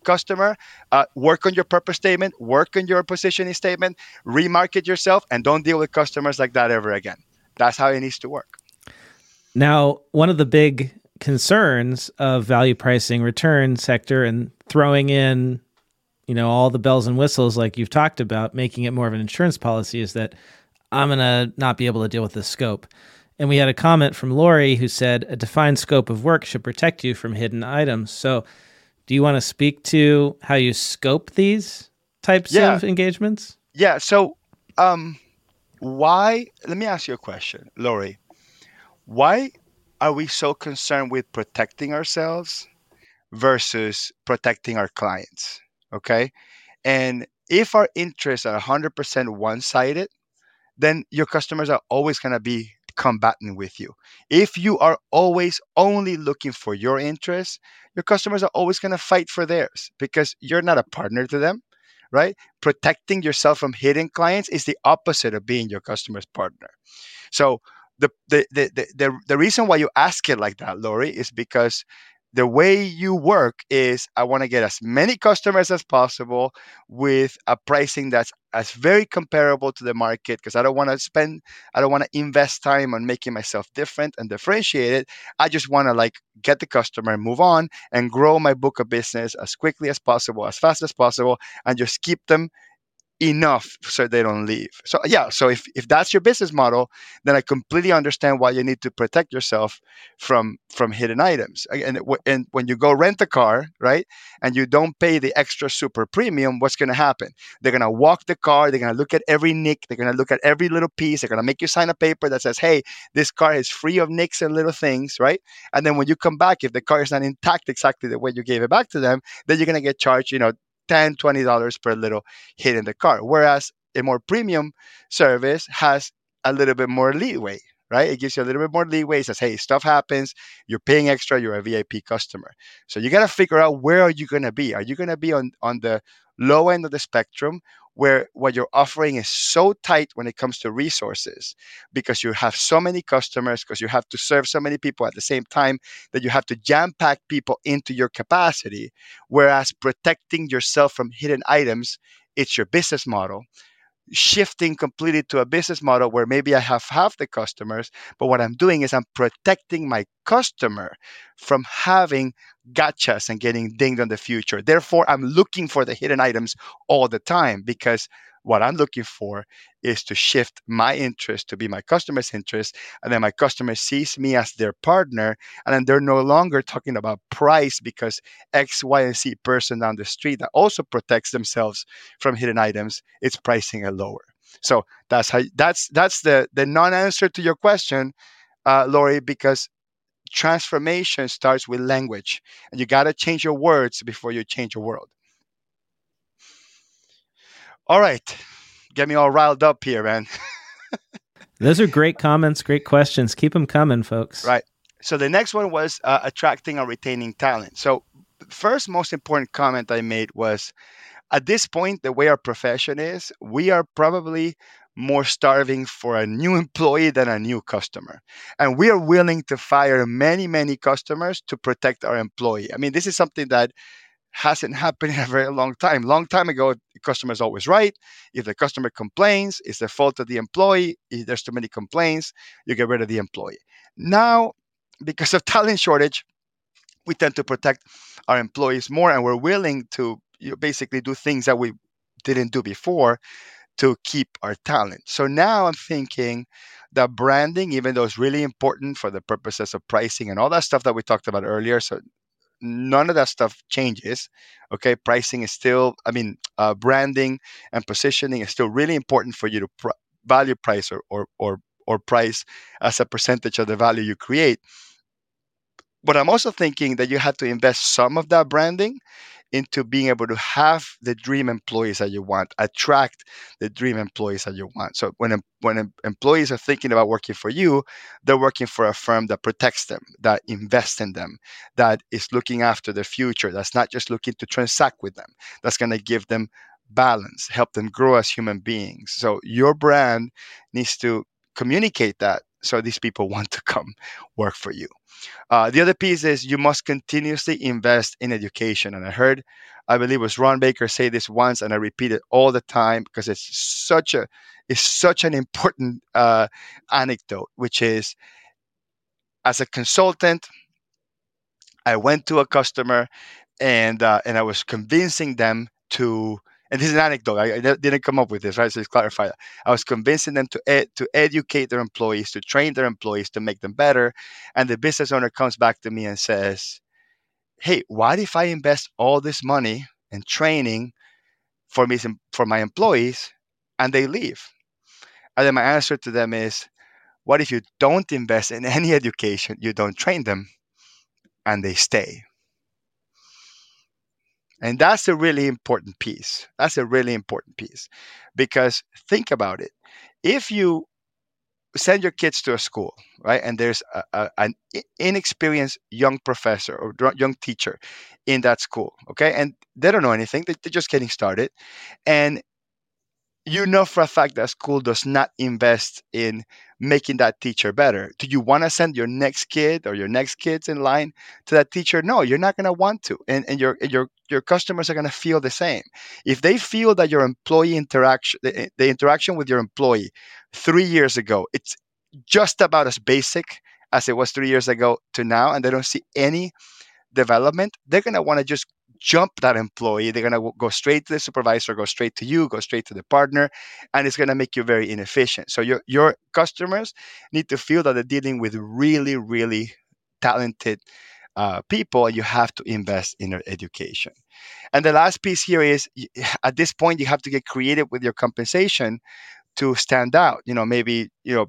customer, uh, work on your purpose statement, work on your positioning statement, remarket yourself, and don't deal with customers like that ever again. That's how it needs to work. Now, one of the big concerns of value pricing returns Hector and throwing in you know all the bells and whistles like you've talked about making it more of an insurance policy is that i'm going to not be able to deal with the scope and we had a comment from lori who said a defined scope of work should protect you from hidden items so do you want to speak to how you scope these types yeah. of engagements yeah so um why let me ask you a question lori why are we so concerned with protecting ourselves versus protecting our clients? Okay. And if our interests are 100% one sided, then your customers are always going to be combating with you. If you are always only looking for your interests, your customers are always going to fight for theirs because you're not a partner to them, right? Protecting yourself from hidden clients is the opposite of being your customer's partner. So, the, the, the, the, the reason why you ask it like that, Lori, is because the way you work is I want to get as many customers as possible with a pricing that's as very comparable to the market because I don't want to spend I don't want to invest time on making myself different and differentiated. I just want to like get the customer move on and grow my book of business as quickly as possible, as fast as possible and just keep them enough so they don't leave. So yeah, so if, if that's your business model, then I completely understand why you need to protect yourself from from hidden items. And, and when you go rent a car, right, and you don't pay the extra super premium, what's going to happen? They're going to walk the car. They're going to look at every nick. They're going to look at every little piece. They're going to make you sign a paper that says, "Hey, this car is free of nicks and little things," right? And then when you come back, if the car is not intact exactly the way you gave it back to them, then you're going to get charged, you know, 10 $20 per little hit in the car. Whereas a more premium service has a little bit more leeway, right? It gives you a little bit more leeway. It says, hey, stuff happens. You're paying extra. You're a VIP customer. So you got to figure out where are you going to be? Are you going to be on, on the low end of the spectrum where what you're offering is so tight when it comes to resources because you have so many customers because you have to serve so many people at the same time that you have to jam pack people into your capacity whereas protecting yourself from hidden items it's your business model shifting completely to a business model where maybe I have half the customers, but what I'm doing is I'm protecting my customer from having gotchas and getting dinged on the future. Therefore, I'm looking for the hidden items all the time because what I'm looking for is to shift my interest to be my customer's interest. And then my customer sees me as their partner. And then they're no longer talking about price because X, Y, and Z person down the street that also protects themselves from hidden items, it's pricing it lower. So that's how that's that's the the non-answer to your question, uh, Lori, because transformation starts with language, and you got to change your words before you change your world. All right, get me all riled up here, man. Those are great comments, great questions. Keep them coming, folks. Right. So the next one was uh, attracting or retaining talent. So first most important comment I made was at this point, the way our profession is, we are probably more starving for a new employee than a new customer. And we are willing to fire many, many customers to protect our employee. I mean, this is something that hasn't happened in a very long time. Long time ago, the customer is always right. If the customer complains, it's the fault of the employee. If there's too many complaints, you get rid of the employee. Now, because of talent shortage, we tend to protect our employees more and we're willing to you know, basically do things that we didn't do before to keep our talent. So now I'm thinking that branding, even though it's really important for the purposes of pricing and all that stuff that we talked about earlier, so none of that stuff changes. Okay, pricing is still, I mean, uh, branding and positioning is still really important for you to pr- value price or, or or or price as a percentage of the value you create. But I'm also thinking that you have to invest some of that branding into being able to have the dream employees that you want, attract the dream employees that you want. So when when employees are thinking about working for you, they're working for a firm that protects them, that invests in them, that is looking after their future, that's not just looking to transact with them, that's going to give them balance, help them grow as human beings. So your brand needs to communicate that so these people want to come work for you. Uh, the other piece is you must continuously invest in education. And I heard, I believe it was Ron Baker say this once, and I repeat it all the time because it's such a it's such an important uh, anecdote, which is as a consultant, I went to a customer and uh, and I was convincing them to and this is an anecdote. I, I, didn't come up with this, right? So let's clarify that. I was convincing them to ed, to educate their employees, to train their employees, to make them better. And the business owner comes back to me and says, "Hey, what if I invest all this money in training for me for my employees, and they leave?" And then my answer to them is, "What if you don't invest in any education? You don't train them, and they stay." And that's a really important piece. That's a really important piece because think about it. If you send your kids to a school, right, and there's a, a, an inexperienced young professor or young teacher in that school, okay, and they don't know anything, they're just getting started, and you know for a fact that school does not invest in making that teacher better. Do you want to send your next kid or your next kids in line to that teacher? No, you're not going to want to. And, and your, your, your customers are going to feel the same. If they feel that your employee interaction, the, the interaction with your employee three years ago, it's just about as basic as it was three years ago to now, and they don't see any development, they're going to want to just jump that employee. They're going to go straight to the supervisor, go straight to you, go straight to the partner, and it's going to make you very inefficient. So your your customers need to feel that they're dealing with really, really talented uh, people, you have to invest in their education. And the last piece here is at this point you have to get creative with your compensation to stand out. You know, maybe you know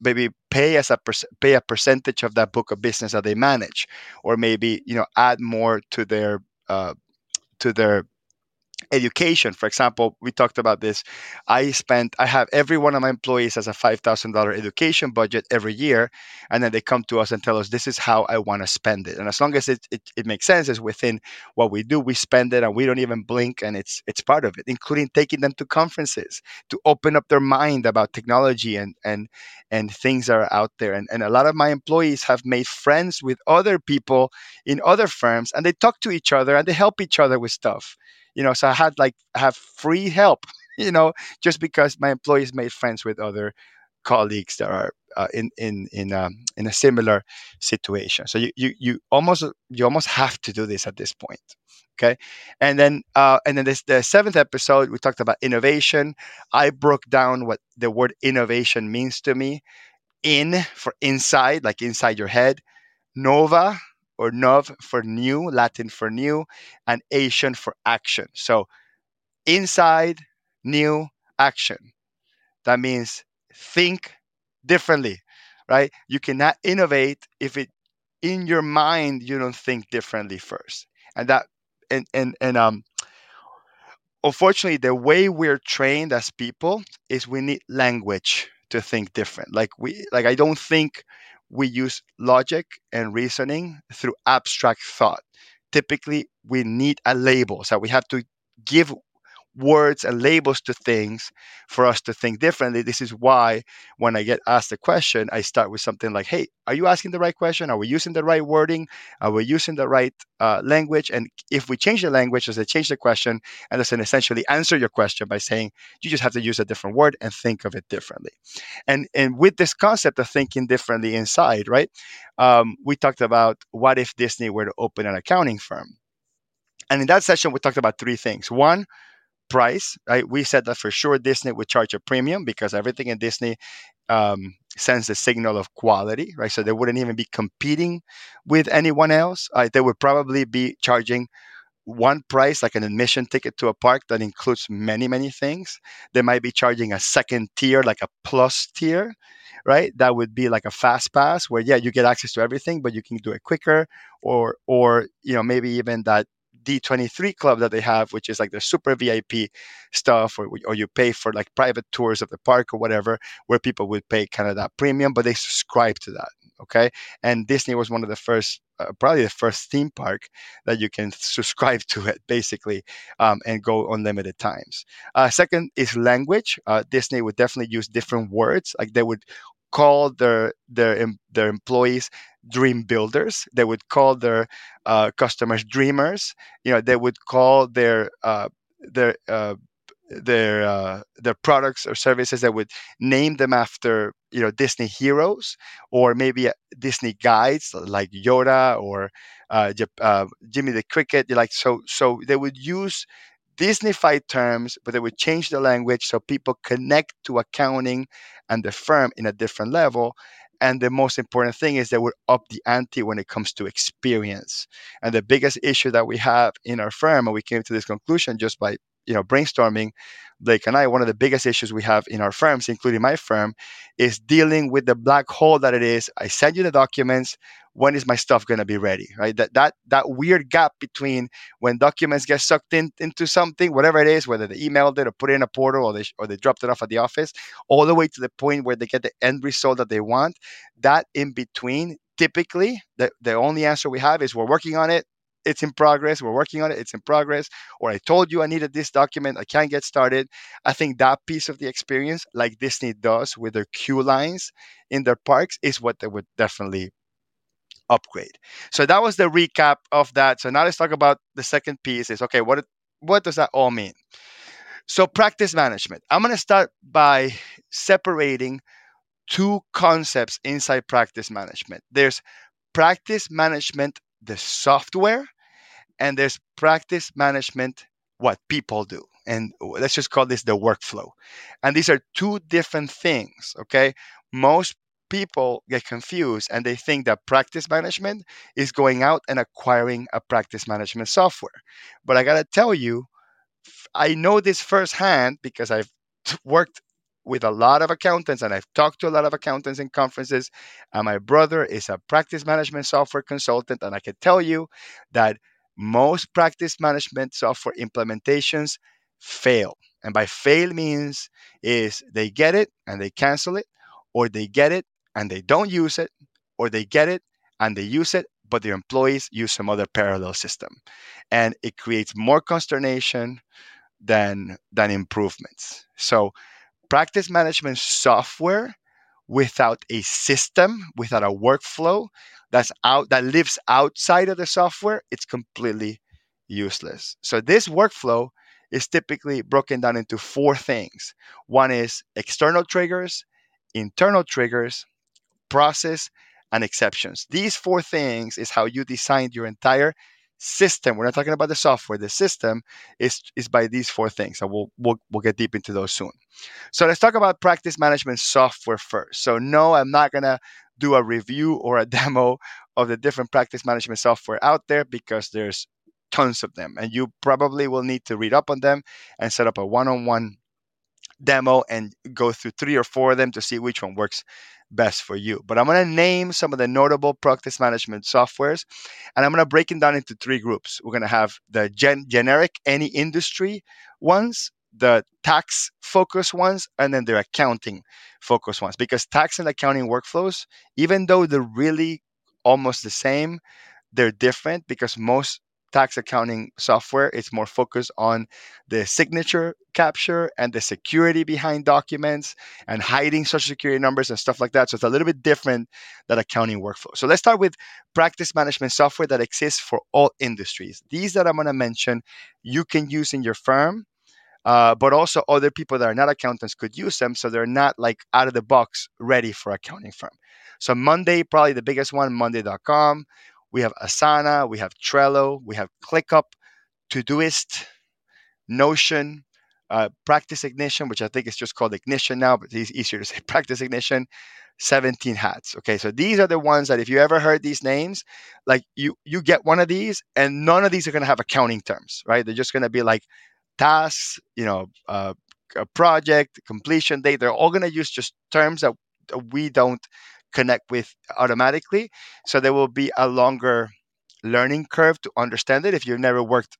maybe pay as a pay a percentage of that book of business that they manage, or maybe you know add more to their uh, to their education. For example we talked about this. I spent i have every one of my employees has a $5000 education budget every year and then they come to us and tell us this is how i want to spend it. And as long as it, it, it makes sense it's within what we do we spend it and we don't even blink and it's it's part of it including taking them to conferences to open up their mind about technology and and and things that are out there. And, and a lot of my employees have made friends with other people in other firms and they talk to each other and they help each other with stuff you know so i had like have free help you know just because my employees made friends with other colleagues that are uh, in in in um, in a similar situation. So you, you you almost you almost have to do this at this point okay? And then uh, and then this the seventh episode we talked about innovation. I broke down what the word innovation means to me in for inside like inside your head. Nova or nov for new, Latin for new, and Asian for action. So inside, new, action. That means think differently, right? You cannot innovate if it in your mind you don't think differently first and that and and and um unfortunately the way we're trained as people is we need language to think different like we like i don't think we use logic and reasoning through abstract thought. Typically we need a label so we have to give words and labels to things for us to think differently. This is why when I get asked a question, I start with something like, Hey, are you asking the right question? Are we using the right wording? Are we using the right uh, language? And if we change the language, does it change the question? And does it essentially answer your question by saying, You just have to use a different word and think of it differently. And, and with this concept of thinking differently inside, right? Um, we talked about what if Disney were to open an accounting firm? And in that session, we talked about three things. One, price. Right? We said that for sure Disney would charge a premium because everything in Disney um, sends a signal of quality, right? So they wouldn't even be competing with anyone else. Uh, they would probably be charging one price, like an admission ticket to a park that includes many, many things. They might be charging a second tier, like a plus tier, right? That would be like a fast pass where, yeah, you get access to everything, but you can do it quicker, or, or you know, maybe even that D23 club that they have, which is like the super VIP stuff, or, or you pay for like private tours of the park or whatever, where people would pay kind of that premium, but they subscribe to that. Okay. And Disney was one of the first, uh, probably the first theme park that you can subscribe to it basically um, and go unlimited times. Uh, second is language. Uh, Disney would definitely use different words. Like they would call their their their employees dream builders. They would call their uh, customers dreamers. You know, they would call their uh, their uh, their uh, their products or services that would name them after you know Disney heroes or maybe uh, Disney guides like Yoda or uh, uh, Jimmy the Cricket. Like so, so they would use Disneyfied terms, but they would change the language so people connect to accounting and the firm in a different level. And the most important thing is that we're up the ante when it comes to experience. And the biggest issue that we have in our firm, and we came to this conclusion just by you know brainstorming blake and i one of the biggest issues we have in our firms including my firm is dealing with the black hole that it is i send you the documents when is my stuff going to be ready right that that that weird gap between when documents get sucked in into something whatever it is whether they emailed it or put it in a portal or they or they dropped it off at the office all the way to the point where they get the end result that they want that in between typically the, the only answer we have is we're working on it it's in progress. We're working on it. It's in progress. Or I told you I needed this document. I can't get started. I think that piece of the experience, like Disney does with their queue lines in their parks, is what they would definitely upgrade. So that was the recap of that. So now let's talk about the second piece is okay, what what does that all mean? So practice management. I'm going to start by separating two concepts inside practice management. There's practice management the software and there's practice management, what people do. And let's just call this the workflow. And these are two different things, okay? Most people get confused and they think that practice management is going out and acquiring a practice management software. But I got to tell you, I know this firsthand because I've worked with a lot of accountants and I've talked to a lot of accountants in conferences. And my brother is a practice management software consultant. And I can tell you that most practice management software implementations fail. And by fail means is they get it and they cancel it, or they get it and they don't use it, or they get it and they use it, but their employees use some other parallel system. And it creates more consternation than than improvements. So practice management software without a system, without a workflow that's out that lives outside of the software, it's completely useless. So this workflow is typically broken down into four things. One is external triggers, internal triggers, process, and exceptions. These four things is how you design your entire system. We're not talking about the software. The system is is by these four things. So we'll we'll, we'll get deep into those soon. So let's talk about practice management software first. So no, I'm not gonna do a review or a demo of the different practice management software out there because there's tons of them, and you probably will need to read up on them and set up a one-on-one demo and go through three or four of them to see which one works best for you. But I'm going to name some of the notable practice management softwares and I'm going to break it down into three groups. We're going to have the gen- generic, any industry ones, the tax focus ones, and then the accounting focus ones. Because tax and accounting workflows, even though they're really almost the same, they're different because most tax accounting software. It's more focused on the signature capture and the security behind documents and hiding social security numbers and stuff like that. So it's a little bit different than accounting workflow. So let's start with practice management software that exists for all industries. These that I'm going to mention, you can use in your firm. Uh, but also other people that are not accountants could use them so they're not like out of the box ready for accounting firm so monday probably the biggest one monday.com we have Asana, we have Trello, we have ClickUp, Todoist, Notion, uh, Practice Ignition, which I think is just called Ignition now, but it's easier to say Practice Ignition. 17 hats. Okay, so these are the ones that if you ever heard these names, like you you get one of these, and none of these are going to have accounting terms, right? They're just going to be like tasks, you know, uh, a project, completion date. They're all going to use just terms that we don't connect with automatically. So there will be a longer learning curve to understand it if you've never worked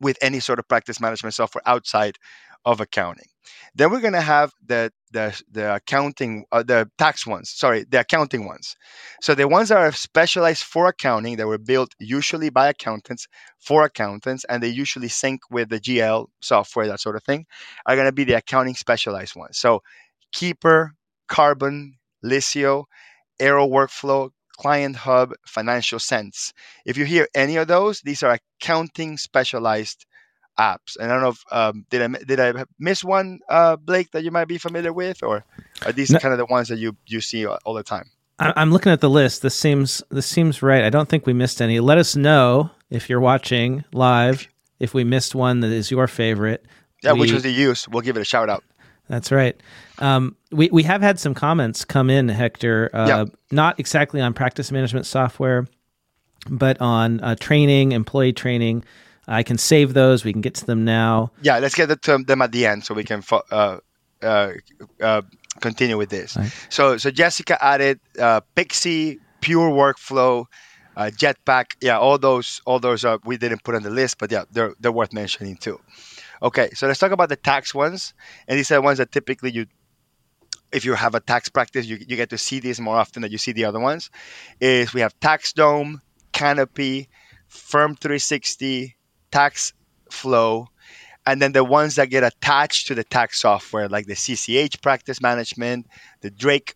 with any sort of practice management software outside of accounting. Then we're going to have the the the accounting uh, the tax ones. Sorry, the accounting ones. So the ones that are specialized for accounting that were built usually by accountants for accountants and they usually sync with the GL software that sort of thing are going to be the accounting specialized ones. So Keeper, Carbon, Liscio, Aero Workflow, Client Hub, Financial Cents. If you hear any of those, these are accounting specialized apps. And I don't know if um, did I did I miss one, uh, Blake, that you might be familiar with, or are these no. kind of the ones that you you see all the time? I'm looking at the list. This seems this seems right. I don't think we missed any. Let us know if you're watching live if we missed one that is your favorite. Yeah, we, which was the use. We'll give it a shout out. That's right. Um, we we have had some comments come in, Hector. Uh, yeah. Not exactly on practice management software, but on uh, training, employee training. I can save those. We can get to them now. Yeah, let's get to them at the end so we can fo- uh, uh, uh continue with this. Right. So so Jessica added uh, Pixie, Pure Workflow. Jetpack, yeah, all those, all those we didn't put on the list, but yeah, they're they're worth mentioning too. Okay, so let's talk about the tax ones. And these are the ones that typically you, if you have a tax practice, you, you get to see these more often than you see the other ones. Is we have TaxDome, Canopy, Firm 360, Tax Flow, and then the ones that get attached to the tax software, like the CCH practice management, the Drake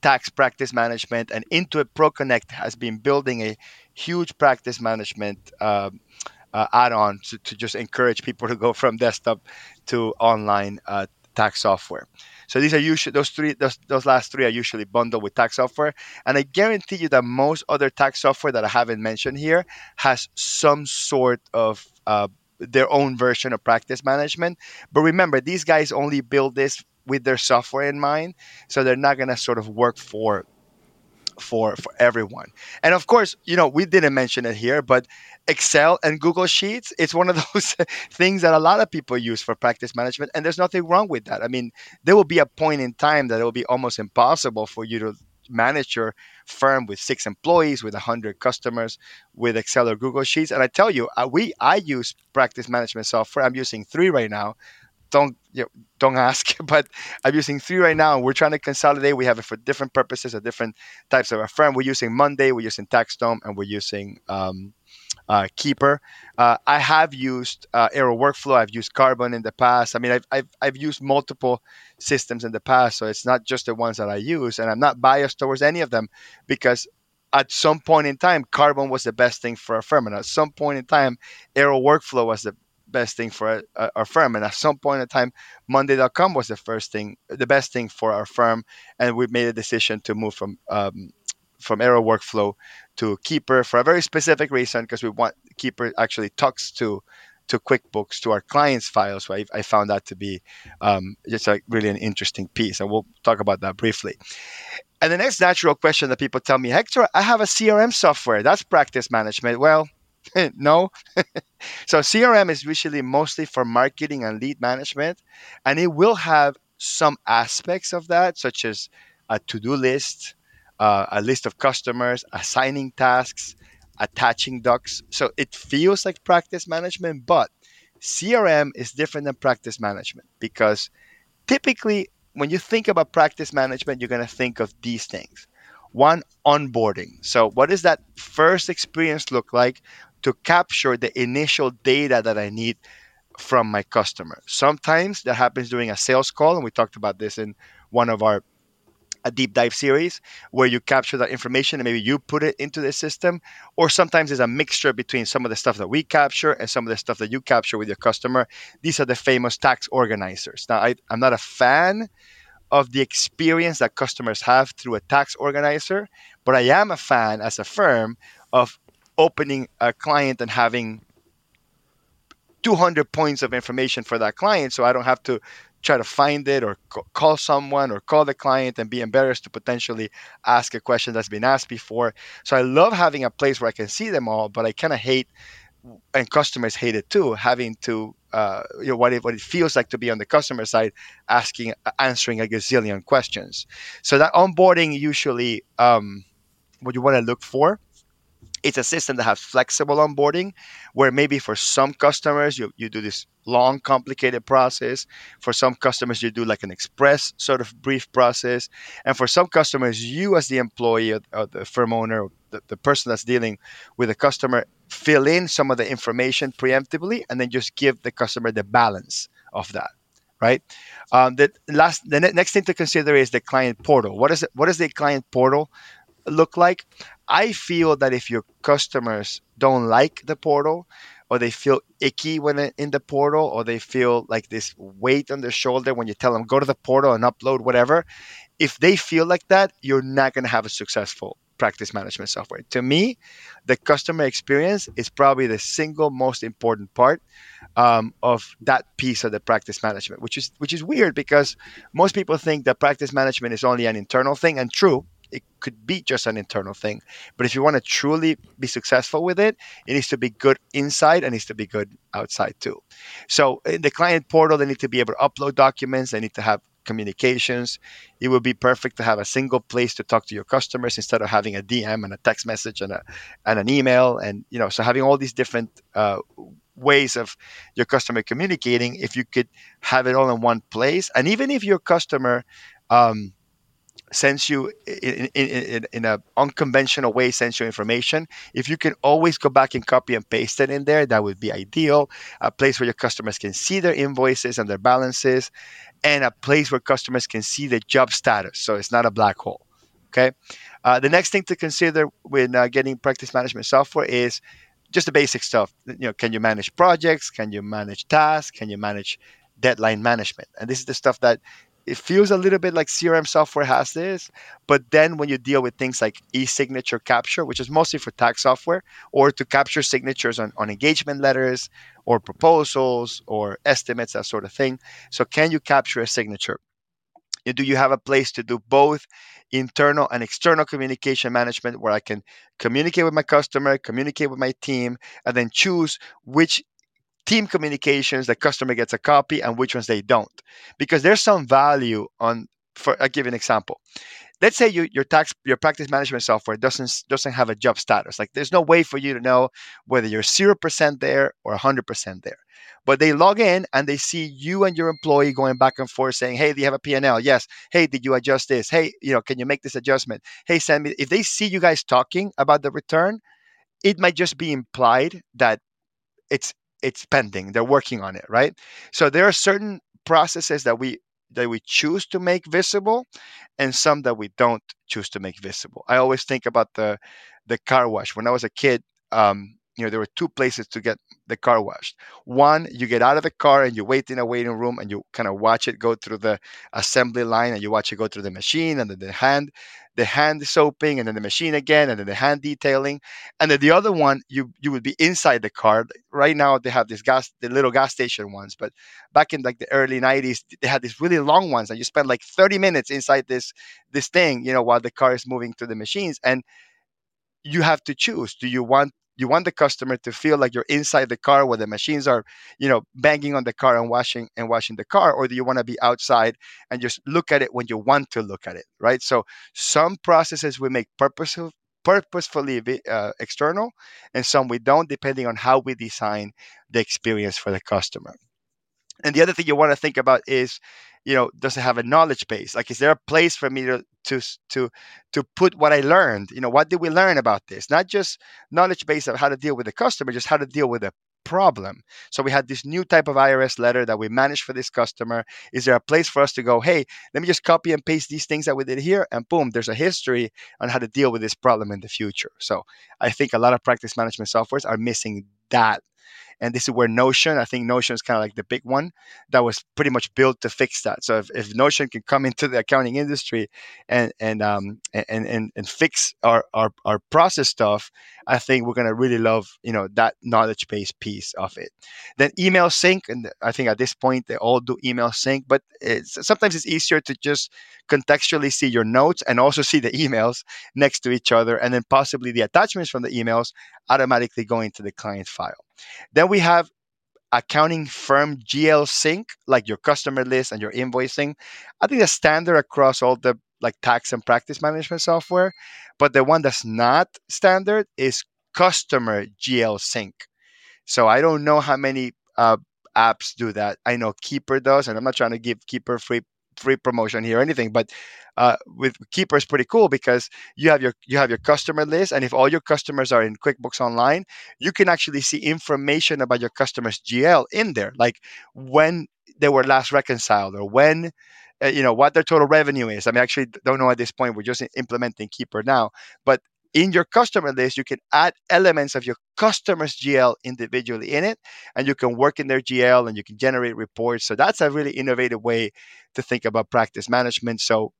tax practice management, and Intuit ProConnect has been building a huge practice management uh, uh, add-on to, to, just encourage people to go from desktop to online uh, tax software. So these are usually those three those, those last three are usually bundled with tax software, and I guarantee you that most other tax software that I haven't mentioned here has some sort of uh, their own version of practice management. But remember, these guys only build this with their software in mind, so they're not going to sort of work for for for everyone. And of course, you know, we didn't mention it here, but Excel and Google Sheets, it's one of those things that a lot of people use for practice management and there's nothing wrong with that. I mean, there will be a point in time that it will be almost impossible for you to manage your firm with six employees with a 100 customers with excel or google sheets and i tell you uh, we i use practice management software i'm using three right now don't you know, don't ask. But I'm using three right now, we're trying to consolidate. We have it for different purposes, of different types of a firm. We're using Monday, we're using TaxDome, and we're using um, uh, Keeper. Uh, I have used uh, Aero Workflow. I've used Carbon in the past. I mean, I've, I've, I've used multiple systems in the past, so it's not just the ones that I use. And I'm not biased towards any of them because at some point in time, Carbon was the best thing for a firm, and at some point in time, Aero Workflow was the best thing for our, our, firm. And at some point in time, Monday.com was the first thing, the best thing for our firm, and we made a decision to move from um, from Aero Workflow to Keeper for a very specific reason because we want Keeper actually talks to to QuickBooks to our clients' files. Right, I found that to be um, just like really an interesting piece, and we'll talk about that briefly. And the next natural question that people tell me, Hector, I have a CRM software. That's practice management. Well, no. so CRM is usually mostly for marketing and lead management, and it will have some aspects of that, such as a to-do list, uh, a list of customers, assigning tasks, attaching docs. So it feels like practice management, but CRM is different than practice management because typically when you think about practice management, you're going to think of these things. One, onboarding. So, what does that first experience look like to capture the initial data that I need from my customer? Sometimes that happens during a sales call, and we talked about this in one of our a deep dive series where you capture that information and maybe you put it into the system. Or sometimes it's a mixture between some of the stuff that we capture and some of the stuff that you capture with your customer. These are the famous tax organizers. Now I, i'm not a fan of the experience that customers have through a tax organizer but i am a fan as a firm of opening a client and having 200 points of information for that client so i don't have to try to find it or call someone or call the client and be embarrassed to potentially ask a question that's been asked before. So I love having a place where I can see them all, but I kind of hate, and customers hate it too, having to, uh, you know, what it, what it feels like to be on the customer side, asking, answering a gazillion questions. So that onboarding usually, um, what you want to look for it's a system that has flexible onboarding where maybe for some customers you, you do this long complicated process. For some customers you do like an express sort of brief process. And for some customers you as the employee or, the firm owner the, the person that's dealing with the customer fill in some of the information preemptively and then just give the customer the balance of that right? Um, the last the next thing to consider is the client portal. What is it what is the client portal look like I feel that if your customers don't like the portal, or they feel icky when in the portal, or they feel like this weight on their shoulder when you tell them go to the portal and upload whatever, if they feel like that, you're not going to have a successful practice management software. To me, the customer experience is probably the single most important part um, of that piece of the practice management, which is which is weird because most people think that practice management is only an internal thing, and true, it could be just an internal thing. But if you want to truly be successful with it, it needs to be good inside and needs to be good outside too. So in the client portal, they need to be able to upload documents. They need to have communications. It would be perfect to have a single place to talk to your customers instead of having a DM and a text message and a and an email and you know so having all these different uh, ways of your customer communicating. If you could have it all in one place, and even if your customer um, sends you in, in, in an unconventional way sends you information. If you can always go back and copy and paste it in there that would be ideal. A place where your customers can see their invoices and their balances and a place where customers can see the job status so it's not a black hole okay? Uh, the next thing to consider when uh, getting practice management software is just the basic stuff. You know can you manage projects? Can you manage tasks? Can you manage deadline management? And this is the stuff that it feels a little bit like CRM software has this, but then when you deal with things like e-signature capture, which is mostly for tax software, or to capture signatures on, on engagement letters or proposals or estimates, that sort of thing. So can you capture a signature? Do you have a place to do both internal and external communication management where I can communicate with my customer, communicate with my team, and then choose which team communications the customer gets a copy and which ones they don't. Because there's some value on for i give an example. Let's say you, your tax your practice management software doesn't doesn't have a job status. Like there's no way for you to know whether you're 0% there or 100% there. But they log in and they see you and your employee going back and forth saying hey do you have a p&l yes. Hey did you adjust this? Hey you know can you make this adjustment? Hey send me if they see you guys talking about the return it might just be implied that it's it's pending they're working on it right? So there are certain processes that we that we choose to make visible and some that we don't choose to make visible. I always think about the the car wash. When i was a kid um, you know there were two places to get the car washed. One you get out of the car and you wait in a waiting room and you kind of watch it go through the assembly line and you watch it go through the machine and then the hand the hand soaping and then the machine again and then the hand detailing. And then the other one you you would be inside the car. Right now they have this gas the little gas station ones but back in like the early 90s they had these really long ones and you spend like 30 minutes inside this this thing you know while the car is moving through the machines. And you have to choose do you want you want the customer to feel like you're inside the car where the machines are you know banging on the car and washing and washing the car or do you want to be outside and just look at it when you want to look at it right? So some processes we make purposeful purposefully uh, external and some we don't depending on how we design the experience for the customer and the other thing you want to think about is you know does it have a knowledge base? Like is there a place for me to to to to put what i learned? You know what did we learn about this? Not just knowledge base of how to deal with the customer just how to deal with a problem. So we had this new type of irs letter that we managed for this customer. Is there a place for us to go hey let me just copy and paste these things that we did here and boom there's a history on how to deal with this problem in the future. So i think a lot of practice management softwares are missing that and this is where Notion, I think Notion is kind of like the big one that was pretty much built to fix that. So if, if Notion can come into the accounting industry and and um and and, and fix our, our our process stuff, I think we're gonna really love you know that knowledge base piece of it. Then email sync, and I think at this point they all do email sync, but it's, sometimes it's easier to just contextually see your notes and also see the emails next to each other, and then possibly the attachments from the emails automatically go into the client file. Then we have accounting firm GL sync, like your customer list and your invoicing. I think that's standard across all the like tax and practice management software. But the one that's not standard is customer GL sync. So I don't know how many uh, apps do that. I know Keeper does, and I'm not trying to give Keeper free free promotion here or anything, but uh, with Keeper is pretty cool because you have your you have your customer list, and if all your customers are in QuickBooks Online, you can actually see information about your customers' GL in there, like when they were last reconciled or when uh, you know what their total revenue is. I mean, actually don't know at this point. We're just implementing Keeper now, but in your customer list, you can add elements of your customer's GL individually in it, and you can work in their GL and you can generate reports. So that's a really innovative way to think about practice management. So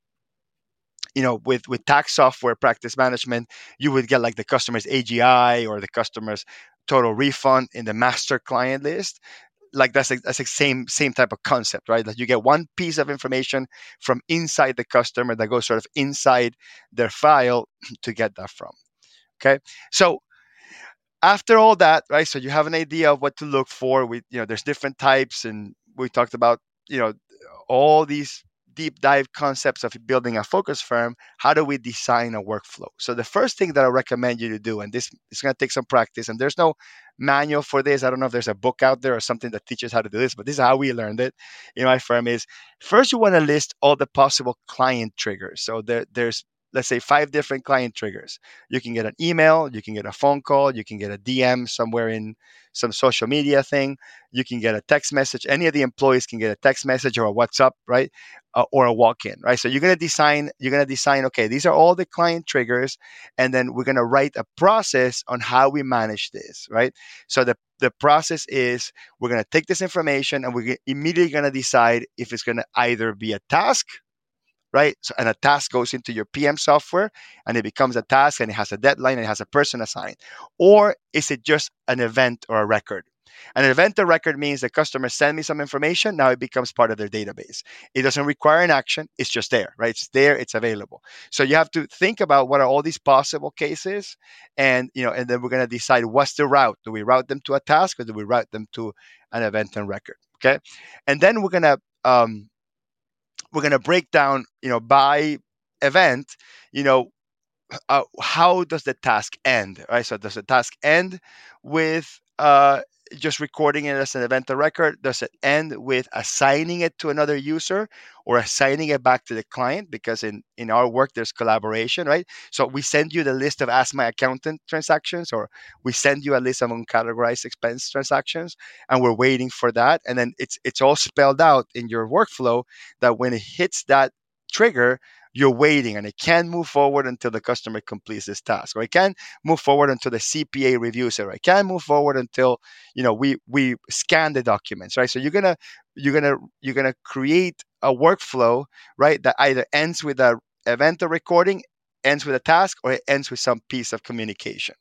you know with with tax software practice management you would get like the customer's agi or the customer's total refund in the master client list like that's a, that's the same same type of concept, right? Like you get one piece of information from inside the customer that goes sort of inside their file to get that from. Okay, so after all that, right? So you have an idea of what to look for. We, you know, there's different types, and we talked about, you know, all these deep dive concepts of building a focus firm, how do we design a workflow? So the first thing that I recommend you to do, and this is going to take some practice, and there's no manual for this. I don't know if there's a book out there or something that teaches how to do this, but this is how we learned it in my firm is first you want to list all the possible client triggers. So there, there's let's say five different client triggers. You can get an email, you can get a phone call, you can get a DM somewhere in some social media thing, you can get a text message. Any of the employees can get a text message or a WhatsApp, right? Uh, or a walk-in, right? So you're gonna design, you're gonna design, okay, these are all the client triggers, and then we're gonna write a process on how we manage this, right? So the the process is we're gonna take this information and we're immediately gonna decide if it's gonna either be a task right? So, and a task goes into your PM software and it becomes a task and it has a deadline and it has a person assigned. Or is it just an event or a record? An event or record means the customer send me some information. Now it becomes part of their database. It doesn't require an action. It's just there, right? It's there. It's available. So you have to think about what are all these possible cases, and you know, and then we're going to decide what's the route. Do we route them to a task or do we route them to an event and record? Okay, and then we're going to um, we're going to break down, you know, by event, you know, uh, how does the task end, right? So does the task end with uh, just recording it as an event or record? Does it end with assigning it to another user or assigning it back to the client? Because in, in our work, there's collaboration, right? So we send you the list of Ask My Accountant transactions, or we send you a list of uncategorized expense transactions, and we're waiting for that. And then it's it's all spelled out in your workflow that when it hits that trigger, you're waiting and it can't move forward until the customer completes this task or it can't move forward until the cpa reviews it or it can't move forward until you know we we scan the documents right? So you're gonna you're gonna you're gonna create a workflow right that either ends with a event or recording ends with a task or it ends with some piece of communication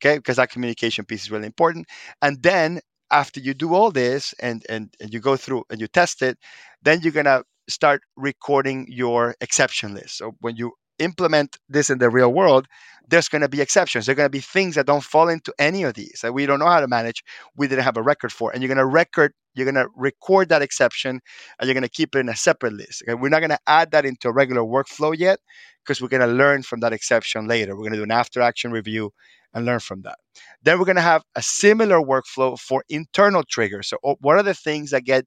okay? Because that communication piece is really important. And then after you do all this and, and and you go through and you test it then you're gonna start recording your exception list. So when you implement this in the real world, there's going to be exceptions. There are going to be things that don't fall into any of these that we don't know how to manage. We didn't have a record for, and you're going to record, you're going to record that exception, and you're going to keep it in a separate list. Okay? We're not going to add that into a regular workflow yet because we're going to learn from that exception later. We're going to do an after action review and learn from that. Then we're going to have a similar workflow for internal triggers. So, oh, what are the things that get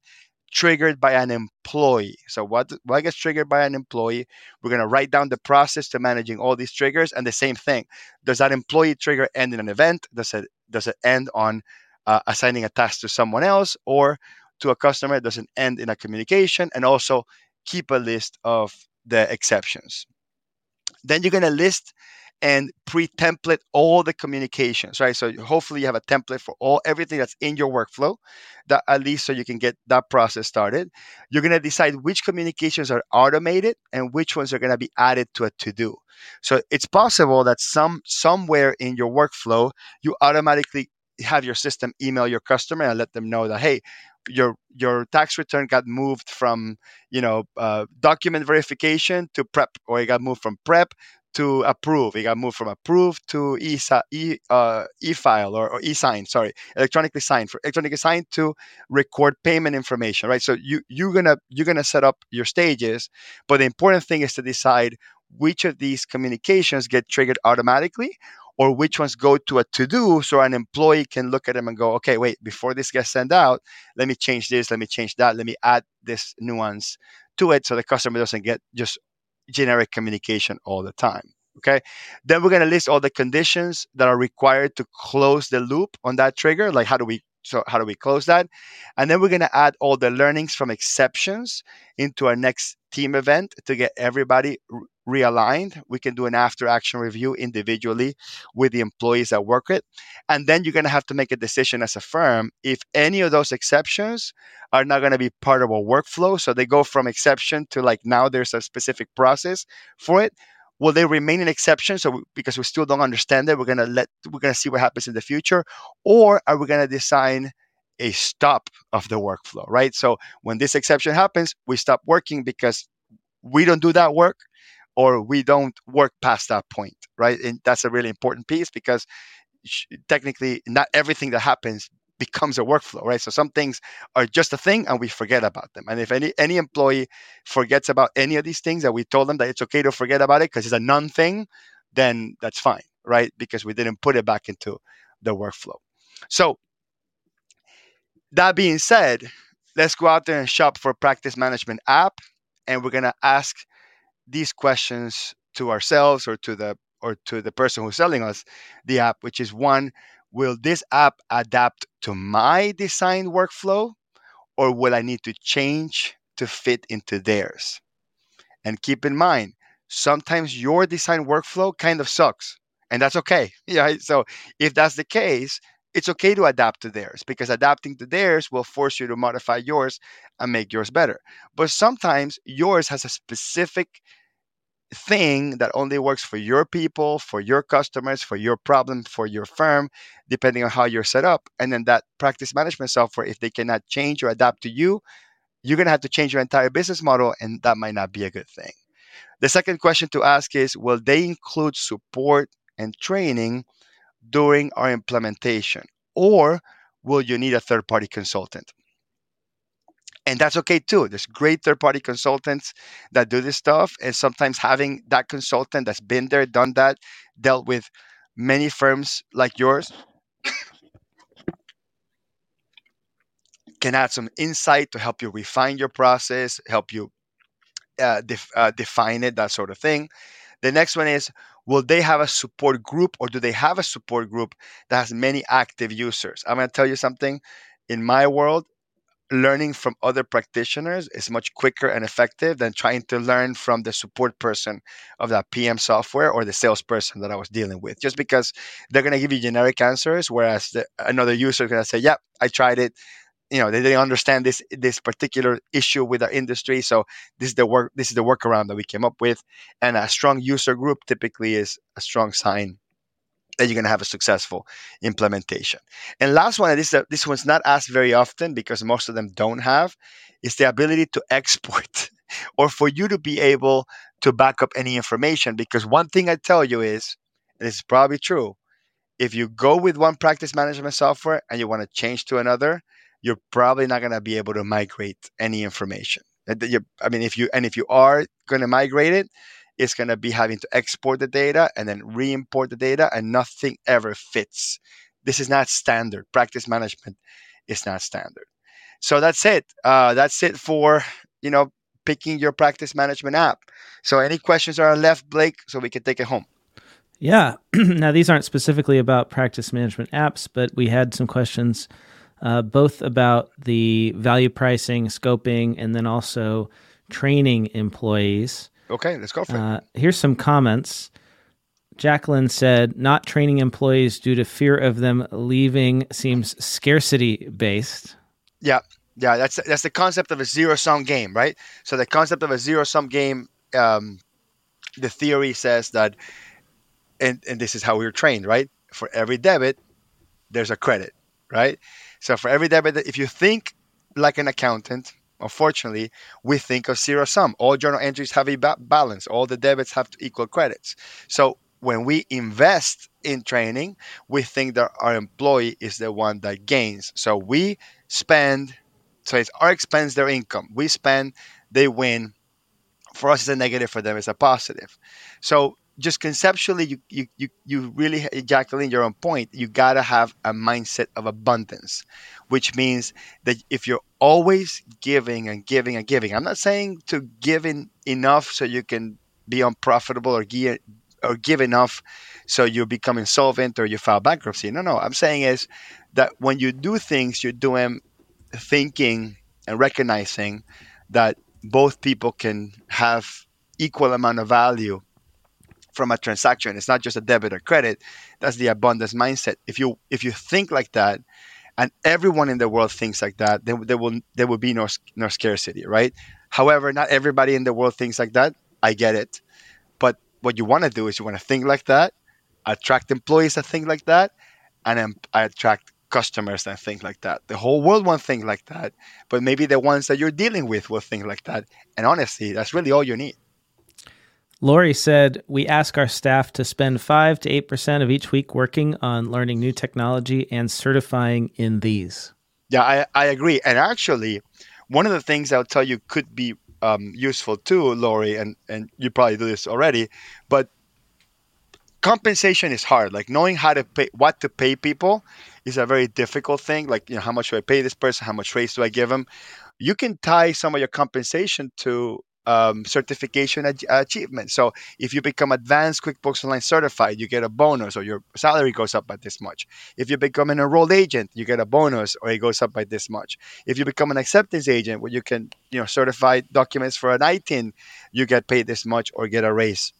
triggered by an employee. So what what gets triggered by an employee? We're to write down the process to managing all these triggers, and the same thing. Does that employee trigger end in an event? Does it does it end on uh, assigning a task to someone else or to a customer? Does it end in a communication? And also keep a list of the exceptions. Then you're to list and pre-template all the communications, right? So hopefully you have a template for all everything that's in your workflow, that at least so you can get that process started. You're gonna decide which communications are automated and which ones are gonna be added to a to-do. So it's possible that some somewhere in your workflow you automatically have your system email your customer and let them know that hey your your tax return got moved from you know uh, document verification to prep or it got moved from prep to approve. It got moved from approved to e e uh, file or, or e sign. Sorry, electronically signed for electronically signed to record payment information. Right. So you you're gonna you're gonna set up your stages, but the important thing is to decide which of these communications get triggered automatically or which ones go to a to do so an employee can look at them and go, okay, wait, before this gets sent out, let me change this, let me change that, let me add this nuance to it so the customer doesn't get just generic communication all the time. Okay. Then we're going to list all the conditions that are required to close the loop on that trigger. Like, how do we so how do we close that? And then we're going to add all the learnings from exceptions into our next team event to get everybody realigned. We can do an after action review individually with the employees that work it. And then you're going to have to make a decision as a firm if any of those exceptions are not going to be part of a workflow. So they go from exception to like now there's a specific process for it. Will they remain an exception? So because we still don't understand it, we're gonna let we're gonna see what happens in the future, or are we gonna design a stop of the workflow, right? So when this exception happens, we stop working because we don't do that work or we don't work past that point, right? And that's a really important piece because technically not everything that happens becomes a workflow, right? So some things are just a thing and we forget about them. And if any any employee forgets about any of these things that we told them that it's okay to forget about it because it's a non thing, then that's fine, right? Because we didn't put it back into the workflow. So that being said, let's go out there and shop for practice management app and we're to ask these questions to ourselves or to the or to the person who's selling us the app which is one will this app adapt to my design workflow or will I need to change to fit into theirs? And keep in mind, sometimes your design workflow kind of sucks, and that's okay. Yeah, so if that's the case, it's okay to adapt to theirs because adapting to theirs will force you to modify yours and make yours better. But sometimes yours has a specific thing that only works for your people, for your customers, for your problem, for your firm, depending on how you're set up. And then that practice management software, if they cannot change or adapt to you, you're going to have to change your entire business model, and that might not be a good thing. The second question to ask is Will they include support and training during our implementation? Or will you need a third party consultant? And that's okay too. There's great third party consultants that do this stuff. And sometimes having that consultant that's been there, done that, dealt with many firms like yours can add some insight to help you refine your process, help you uh, def- uh, define it, that sort of thing. The next one is Will they have a support group or do they have a support group that has many active users? I'm going to tell you something. In my world, learning from other practitioners is much quicker and effective than trying to learn from the support person of that PM software or the salesperson that I was dealing with. Just because they're going to give you generic answers, whereas the, another user is going to say, "Yeah, I tried it." You know, they didn't understand this this particular issue with our industry, so this is the work. This is the workaround that we came up with. And a strong user group typically is a strong sign that you're going to have a successful implementation. And last one, this uh, this one's not asked very often because most of them don't have, is the ability to export or for you to be able to back up any information. Because one thing I tell you is, and it's probably true, if you go with one practice management software and you want to change to another, you're probably not going to be able to migrate any information. I mean, if you and if you are going to migrate it, it's going to be having to export the data and then re-import the data, and nothing ever fits. This is not standard. Practice management is not standard. So that's it. Uh, that's it for you know picking your practice management app. So any questions are left, Blake, so we can take it home. Yeah. now these aren't specifically about practice management apps, but we had some questions uh, both about the value pricing, scoping, and then also training employees. Okay, let's go for it. Uh, here's some comments. Jacqueline said, not training employees due to fear of them leaving seems scarcity based. Yeah, yeah, that's that's the concept of a zero sum game, right? So the concept of a zero sum game, um, the theory says that, and and this is how we are trained, right? For every debit, there's a credit, right? So for every debit, if you think like an accountant, unfortunately, we think of zero sum. All journal entries have a ba- balance. All the debits have to equal credits. So when we invest in training, we think that our employee is the one that gains. So we spend, so it's our expense, their income. We spend, they win. For us, it's a negative. For them, it's a positive. So just conceptually, you you you, you really, Jacqueline, you're on point. You gotta have a mindset of abundance, which means that if you're always giving and giving and giving, I'm not saying to give in enough so you can be unprofitable or give or give enough so you become insolvent or you file bankruptcy. No, no. I'm saying is that when you do things, you're doing thinking and recognizing that both people can have equal amount of value from a transaction. It's not just a debit or credit. That's the abundance mindset. If you if you think like that, and everyone in the world thinks like that, then there will there will be no no scarcity, right? However, not everybody in the world thinks like that. I get it, but what you want to do is you want to think like that, attract employees that think like that, and then attract customers that think like that. The whole world won't think like that, but maybe the ones that you're dealing with will think like that. And honestly, that's really all you need. Lori said, We ask our staff to spend 5 to 8% of each week working on learning new technology and certifying in these. Yeah, I, I agree. And actually, one of the things I'll tell you could be um, useful too, Lori, and, and you probably do this already, but compensation is hard. Like knowing how to pay, what to pay people is a very difficult thing. Like, you know, how much do I pay this person? How much raise do I give them? You can tie some of your compensation to um, certification ach- achievement. So if you become advanced QuickBooks Online certified, you get a bonus or your salary goes up by this much. If you become an enrolled agent, you get a bonus or it goes up by this much. If you become an acceptance agent where you can, you know, certify documents for an ITIN, you get paid this much or get a raise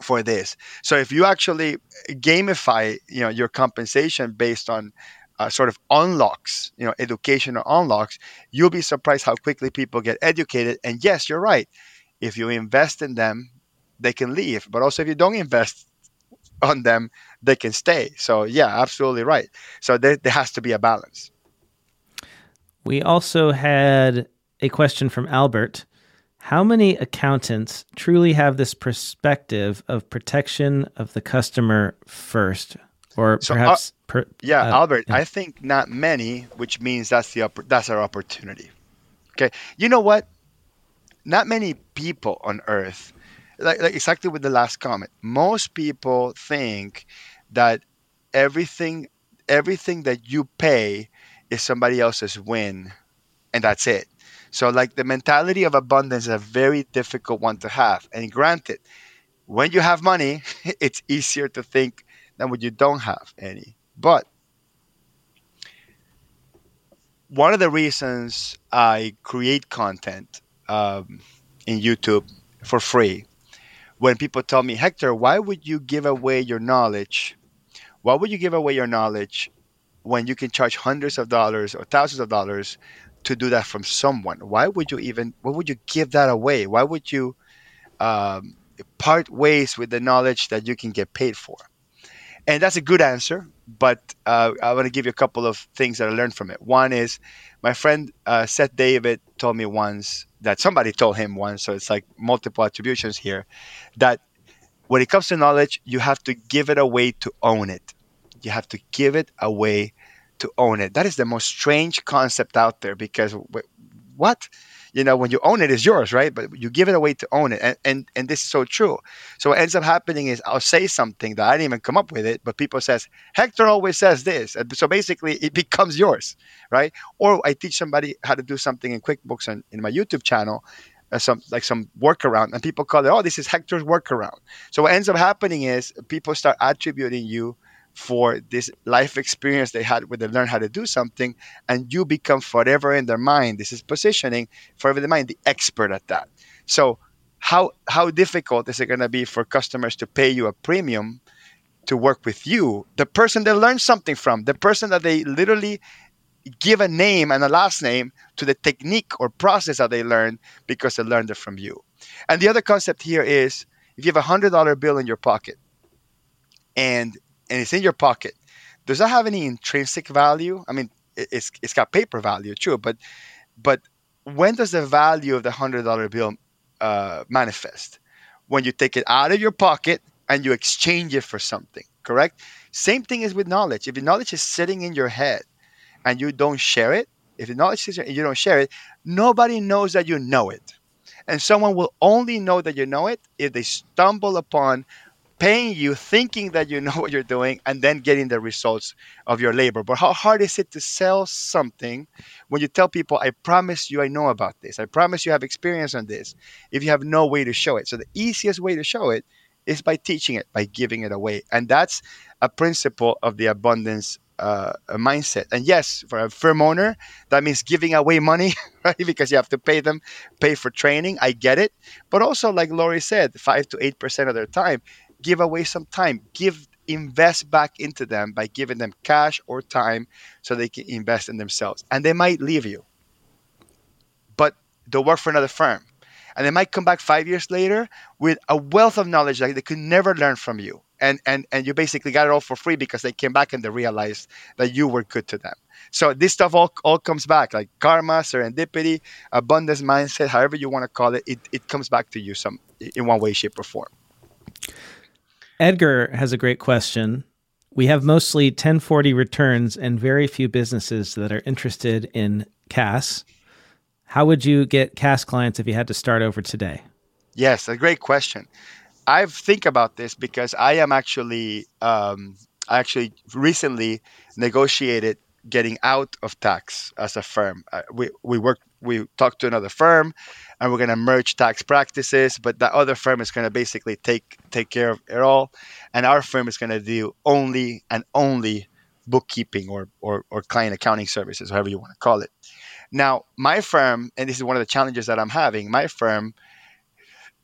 for this. So if you actually gamify, you know, your compensation based on uh, sort of unlocks, you know, educational unlocks, you'll be surprised how quickly people get educated. And yes, you're right. If you invest in them, they can leave. But also, if you don't invest on them, they can stay. So, yeah, absolutely right. So, there, there has to be a balance. We also had a question from Albert. How many accountants truly have this perspective of protection of the customer first? Or so, uh, perhaps Per, yeah, uh, Albert, yeah. I think not many, which means that's the that's our opportunity. Okay, you know what? Not many people on Earth, like, like exactly with the last comment. Most people think that everything everything that you pay is somebody else's win, and that's it. So, like the mentality of abundance is a very difficult one to have. And granted, when you have money, it's easier to think than when you don't have any. But one of the reasons I create content um, in YouTube for free, when people tell me, Hector, why would you give away your knowledge? Why would you give away your knowledge when you can charge hundreds of dollars or thousands of dollars to do that from someone? Why would you even? Why would you give that away? Why would you um, part ways with the knowledge that you can get paid for? And that's a good answer but uh, I want to give you a couple of things that I learned from it. One is my friend uh, Seth David told me once that somebody told him once. So it's like multiple attributions here. That when it comes to knowledge, you have to give it away to own it. You have to give it away to own it. That is the most strange concept out there because what? You know, when you own it, it's yours, right? But you give it away to own it. And, and, and this is so true. So what ends up happening is I'll say something that I didn't even come up with it, but people says, Hector always says this. And so basically it becomes yours, right? Or I teach somebody how to do something in QuickBooks and in my YouTube channel, uh, some like some workaround, and people call it, oh, this is Hector's workaround. So what ends up happening is people start attributing you for this life experience they had where they learn how to do something, and you become forever in their mind. This is positioning forever in the mind, the expert at that. So how how difficult is it going to be for customers to pay you a premium to work with you, the person they learn something from, the person that they literally give a name and a last name to the technique or process that they learned because they learned it from you. And the other concept here is if you have a hundred dollar bill in your pocket and and it's in your pocket, does that have any intrinsic value? I mean, it's it's got paper value too, but but when does the value of the hundred dollar bill uh, manifest? When you take it out of your pocket and you exchange it for something, correct? Same thing is with knowledge. If your knowledge is sitting in your head and you don't share it, if the knowledge is and you don't share it, nobody knows that you know it. And someone will only know that you know it if they stumble upon paying you thinking that you know what you're doing and then getting the results of your labor. But how hard is it to sell something when you tell people, I promise you I know about this, I promise you have experience on this, if you have no way to show it? So the easiest way to show it is by teaching it, by giving it away. And that's a principle of the abundance uh, mindset. And yes, for a firm owner, that means giving away money, right? Because you have to pay them, pay for training. I get it. But also, like Lori said, five to eight percent of their time, give away some time. Give invest back into them by giving them cash or time so they can invest in themselves. And they might leave you but they'll work for another firm. And they might come back five years later with a wealth of knowledge that they could never learn from you. And and and you basically got it all for free because they came back and they realized that you were good to them. So this stuff all, all comes back like karma serendipity abundance mindset however you want to call it, it it comes back to you some in one way shape or form Edgar has a great question. We have mostly 1040 returns and very few businesses that are interested in CAS. How would you get CAS clients if you had to start over today? Yes, a great question. I think about this because I am actually, um, I actually recently negotiated getting out of tax as a firm. Uh, we we worked we talk to another firm and we're going to merge tax practices but that other firm is going to basically take take care of it all and our firm is going to do only and only bookkeeping or, or or client accounting services however you want to call it now my firm and this is one of the challenges that i'm having my firm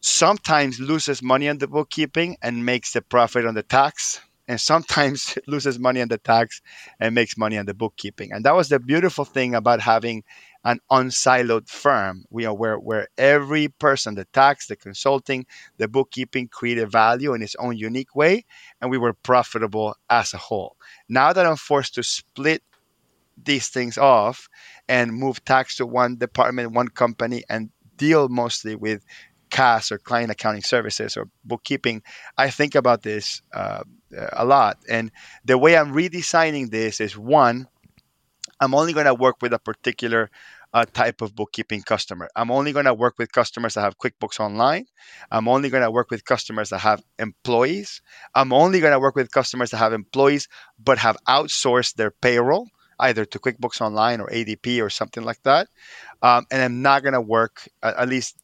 sometimes loses money on the bookkeeping and makes the profit on the tax and sometimes loses money on the tax and makes money on the bookkeeping. And that was the beautiful thing about having an unsiloed firm, where, where every person, the tax, the consulting, the bookkeeping created value in its own unique way, and we were profitable as a whole. Now that I'm forced to split these things off and move tax to one department, one company, and deal mostly with CAS or client accounting services or bookkeeping, I think about this uh, a lot. And the way I'm redesigning this is one, I'm only going to work with a particular uh, type of bookkeeping customer. I'm only going to work with customers that have QuickBooks Online. I'm only going to work with customers that have employees. I'm only going to work with customers that have employees but have outsourced their payroll either to QuickBooks Online or ADP or something like that. Um, and I'm not going to work, at least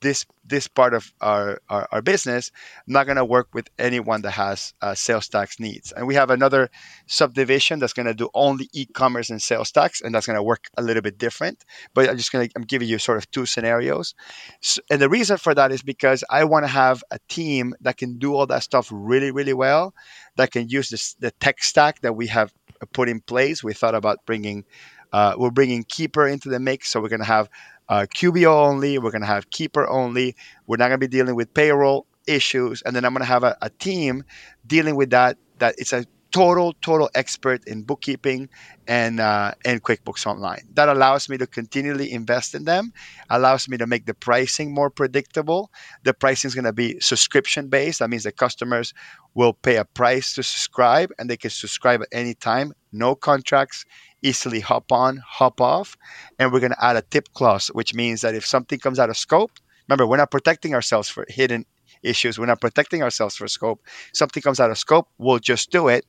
this this part of our, our, our business, I'm not going to work with anyone that has uh, sales tax needs. And we have another subdivision that's going to do only e-commerce and sales tax, and that's going to work a little bit different. But I'm just going to I'm giving you sort of two scenarios. So, and the reason for that is because I want to have a team that can do all that stuff really, really well, that can use this, the tech stack that we have put in place. We thought about bringing uh, we're bringing Keeper into the mix, so we're going to have uh, QBO only. We're going to have Keeper only. We're not going to be dealing with payroll issues, and then I'm going to have a, a team dealing with that. That it's a total total expert in bookkeeping and uh, and QuickBooks Online. That allows me to continually invest in them, allows me to make the pricing more predictable. The pricing is going to be subscription based. That means the customers will pay a price to subscribe, and they can subscribe at any time. No contracts, easily hop on, hop off, and we're going to add a tip clause, which means that if something comes out of scope, remember we're not protecting ourselves for hidden issues. We're not protecting ourselves for scope. Something comes out of scope, we'll just do it,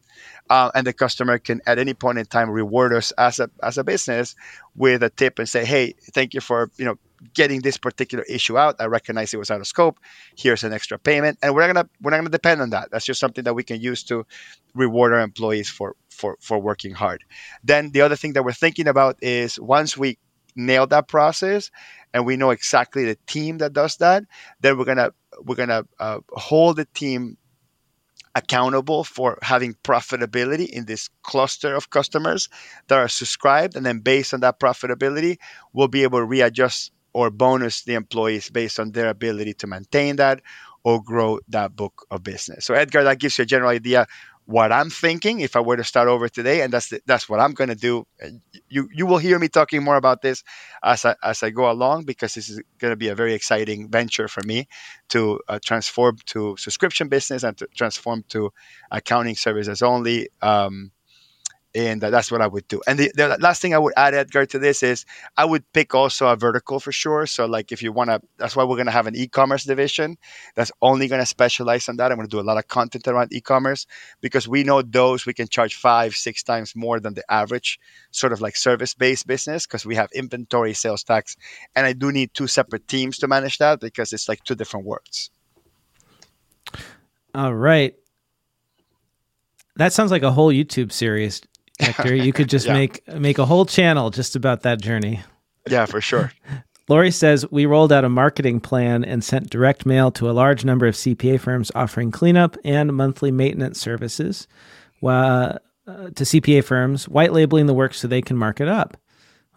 uh, and the customer can at any point in time reward us as a as a business with a tip and say, "Hey, thank you for you know getting this particular issue out. I recognize it was out of scope. Here's an extra payment, and we're not gonna we're not gonna depend on that. That's just something that we can use to reward our employees for for for working hard. Then the other thing that we're thinking about is once we nail that process and we know exactly the team that does that, then we're gonna we're gonna uh, hold the team accountable for having profitability in this cluster of customers that are subscribed and then based on that profitability we'll be able to readjust or bonus the employees based on their ability to maintain that or grow that book of business so edgar that gives you a general idea what I'm thinking if I were to start over today, and that's the, that's what I'm going to do. You you will hear me talking more about this as I, as I go along because this is going to be a very exciting venture for me to uh, transform to subscription business and to transform to accounting services only. Um, and that's what I would do. And the, the, last thing I would add, Edgar, to this is I would pick also a vertical for sure. So, like, if you want to, that's why we're going to have an e-commerce division that's only going to specialize on that. I'm going to do a lot of content around e-commerce because we know those we can charge five, six times more than the average sort of like service-based business because we have inventory, sales tax, and I do need two separate teams to manage that because it's like two different worlds. All right. That sounds like a whole YouTube series. Hector. You could just yeah. make make a whole channel just about that journey. Yeah, for sure. Lori says we rolled out a marketing plan and sent direct mail to a large number of CPA firms offering cleanup and monthly maintenance services uh, to CPA firms, white labeling the work so they can mark it up.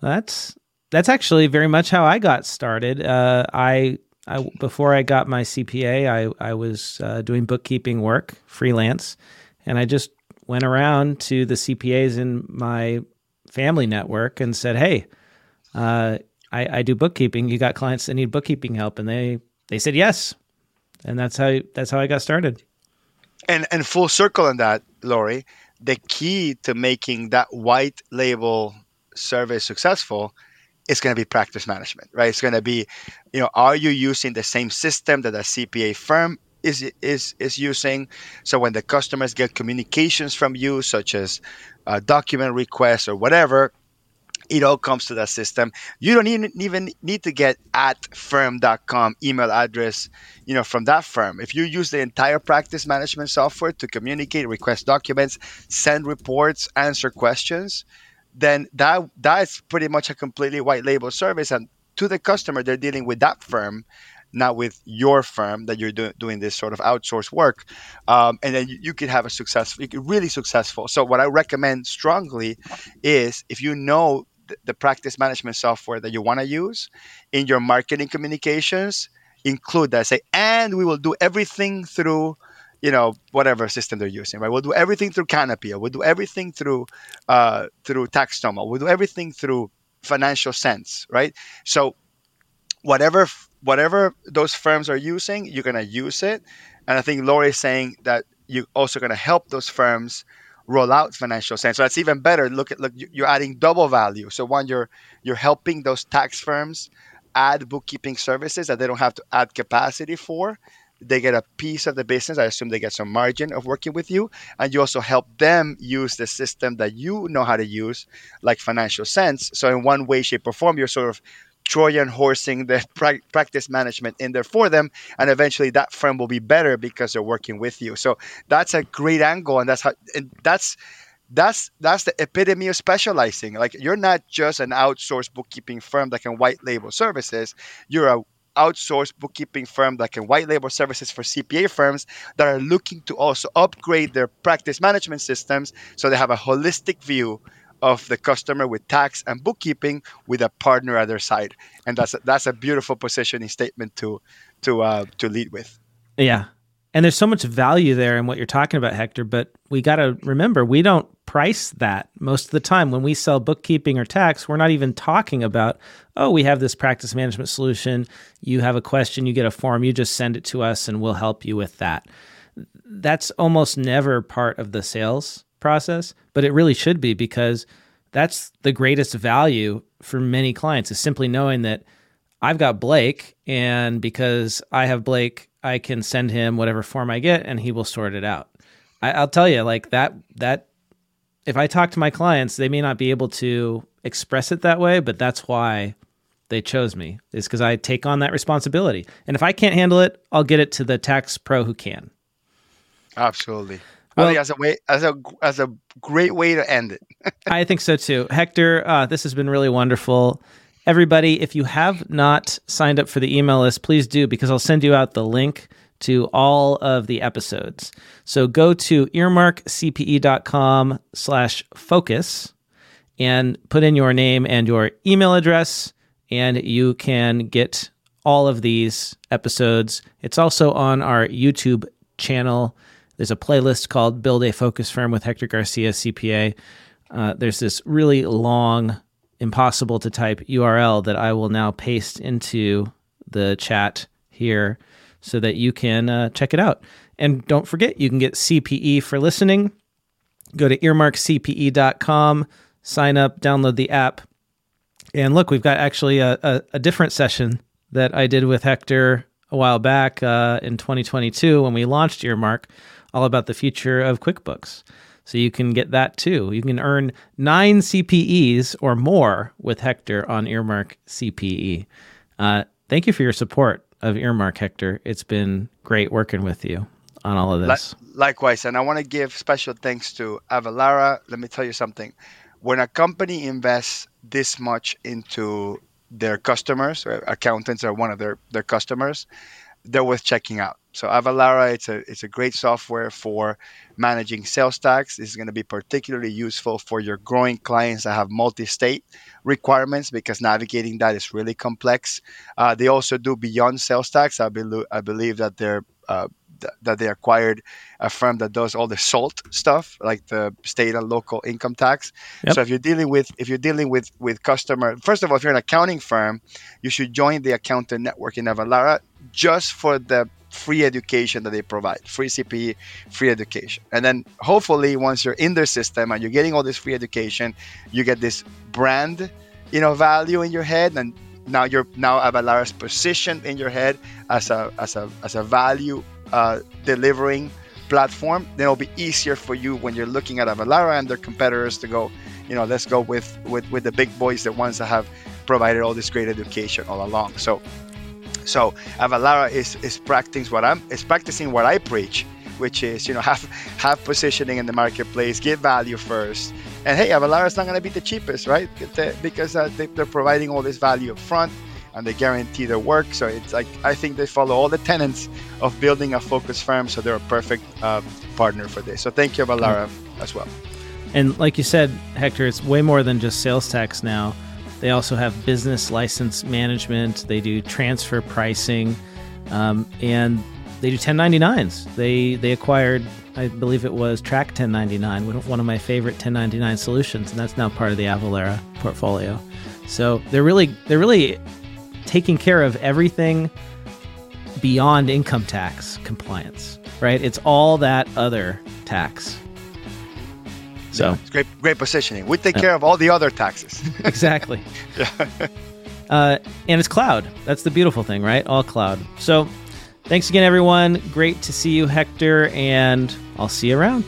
That's that's actually very much how I got started. Uh, I, I before I got my CPA, I I was uh, doing bookkeeping work freelance, and I just went around to the CPAs in my family network and said, "Hey, uh, I, I, do bookkeeping. You got clients that need bookkeeping help?" And they they said yes, and that's how that's how I got started. And and full circle on that, Lori. The key to making that white label service successful is going to be practice management, right? It's going to be, you know, are you using the same system that a CPA firm is is is using. So when the customers get communications from you, such as uh, document requests or whatever, it all comes to that system. You don't even, even need to get at firm.com email address, you know, from that firm. If you use the entire practice management software to communicate, request documents, send reports, answer questions, then that that's pretty much a completely white label service. And to the customer, they're dealing with that firm not with your firm that you're do- doing this sort of outsourced work. Um, and then you, you could have a successful, really successful. So what I recommend strongly is if you know th- the practice management software that you want to use in your marketing communications, include that. Say, and we will do everything through you know whatever system they're using right we'll do everything through canopy we'll do everything through uh, through TaxDome we'll do everything through Financial Cents right so whatever whatever those firms are using, you're gonna use it. And I think Lori is saying that you're also gonna help those firms roll out Financial Cents. So that's even better. Look at look, you're adding double value. So one, you're you're helping those tax firms add bookkeeping services that they don't have to add capacity for. They get a piece of the business. I assume they get some margin of working with you, and you also help them use the system that you know how to use, like Financial Cents. So in one way, shape, or form, you're sort of Trojan horsing the pra- practice management in there for them, and eventually that firm will be better because they're working with you. So that's a great angle, and that's how and that's that's that's the epitome of specializing. Like you're not just an outsourced bookkeeping firm that can white label services. You're a outsourced bookkeeping firm that can white label services for CPA firms that are looking to also upgrade their practice management systems so they have a holistic view of the customer with tax and bookkeeping with a partner at their side, and that's a, that's a beautiful positioning statement to to uh, to lead with. Yeah, And there's so much value there in what you're talking about, Hector. But we got to remember, we don't price that most of the time. When we sell bookkeeping or tax, we're not even talking about, oh, we have this practice management solution. You have a question, you get a form, you just send it to us and we'll help you with that. That's almost never part of the sales process, but it really should be because that's the greatest value for many clients is simply knowing that I've got Blake, and because I have Blake, I can send him whatever form I get, and he will sort it out. I, will tell you, like that. That if I talk to my clients, they may not be able to express it that way, but that's why they chose me is because I take on that responsibility. And if I can't handle it, I'll get it to the tax pro who can. Absolutely. Well, I think as a way as a as a great way to end it. I think so too, Hector. Uh, this has been really wonderful. Everybody, if you have not signed up for the email list, please do because I'll send you out the link to all of the episodes. So go to earmarkcpe.com slash focus and put in your name and your email address, and you can get all of these episodes. It's also on our YouTube channel. There's a playlist called Build a Focus Firm with Hector Garcia, CPA. Uh, there's this really long impossible to type URL that I will now paste into the chat here so that you can uh, check it out. And don't forget, you can get CPE for listening. Go to earmarkcpe.com, sign up, download the app. And look, we've got actually a, a, a different session that I did with Hector a while back uh, in 2022 when we launched Earmark, all about the future of QuickBooks. So you can get that too. You can earn nine CPEs or more with Hector on Earmark CPE. Uh, thank you for your support of Earmark, Hector. It's been great working with you on all of this. Likewise. And I want to give special thanks to Avalara. Let me tell you something. When a company invests this much into their customers, accountants are one of their, their customers, they're worth checking out. So Avalara, it's a it's a great software for managing sales tax. This is going to be particularly useful for your growing clients that have multi-state requirements because navigating that is really complex. Uh, they also do beyond sales tax. I, be- I believe that they're uh, that they acquired a firm that does all the SALT stuff, like the state and local income tax. Yep. So if you're dealing with if you're dealing with with customer, first of all, if you're an accounting firm, you should join the accountant network in Avalara just for the free education that they provide, free CPE, free education. And then hopefully once you're in their system and you're getting all this free education, you get this brand, you know, value in your head and now you're now Avalara's positioned in your head as a as a as a value uh, delivering platform, then it'll be easier for you when you're looking at Avalara and their competitors to go, you know, let's go with with with the big boys, the ones that have provided all this great education all along. So, so Avalara is is practicing what I'm is practicing what I preach, which is you know have have positioning in the marketplace, give value first, and hey, Avalara is not going to be the cheapest, right? Because uh, they, they're providing all this value up front and they guarantee their work. So it's like I think they follow all the tenets of building a focus firm. So they're a perfect uh, partner for this. So thank you, Avalara, mm-hmm. as well. And like you said, Hector, it's way more than just sales tax now. They also have business license management. They do transfer pricing, um, and they do 1099s. They they acquired, I believe it was Track 1099, one of my favorite 1099 solutions, and that's now part of the Avalara portfolio. So they're really they're really taking care of everything beyond income tax compliance, right? It's all that other tax. So yeah, it's great, great positioning. We take yeah. care of all the other taxes. exactly. yeah. Uh, and it's cloud. That's the beautiful thing, right? All cloud. So, thanks again, everyone. Great to see you, Hector, and I'll see you around.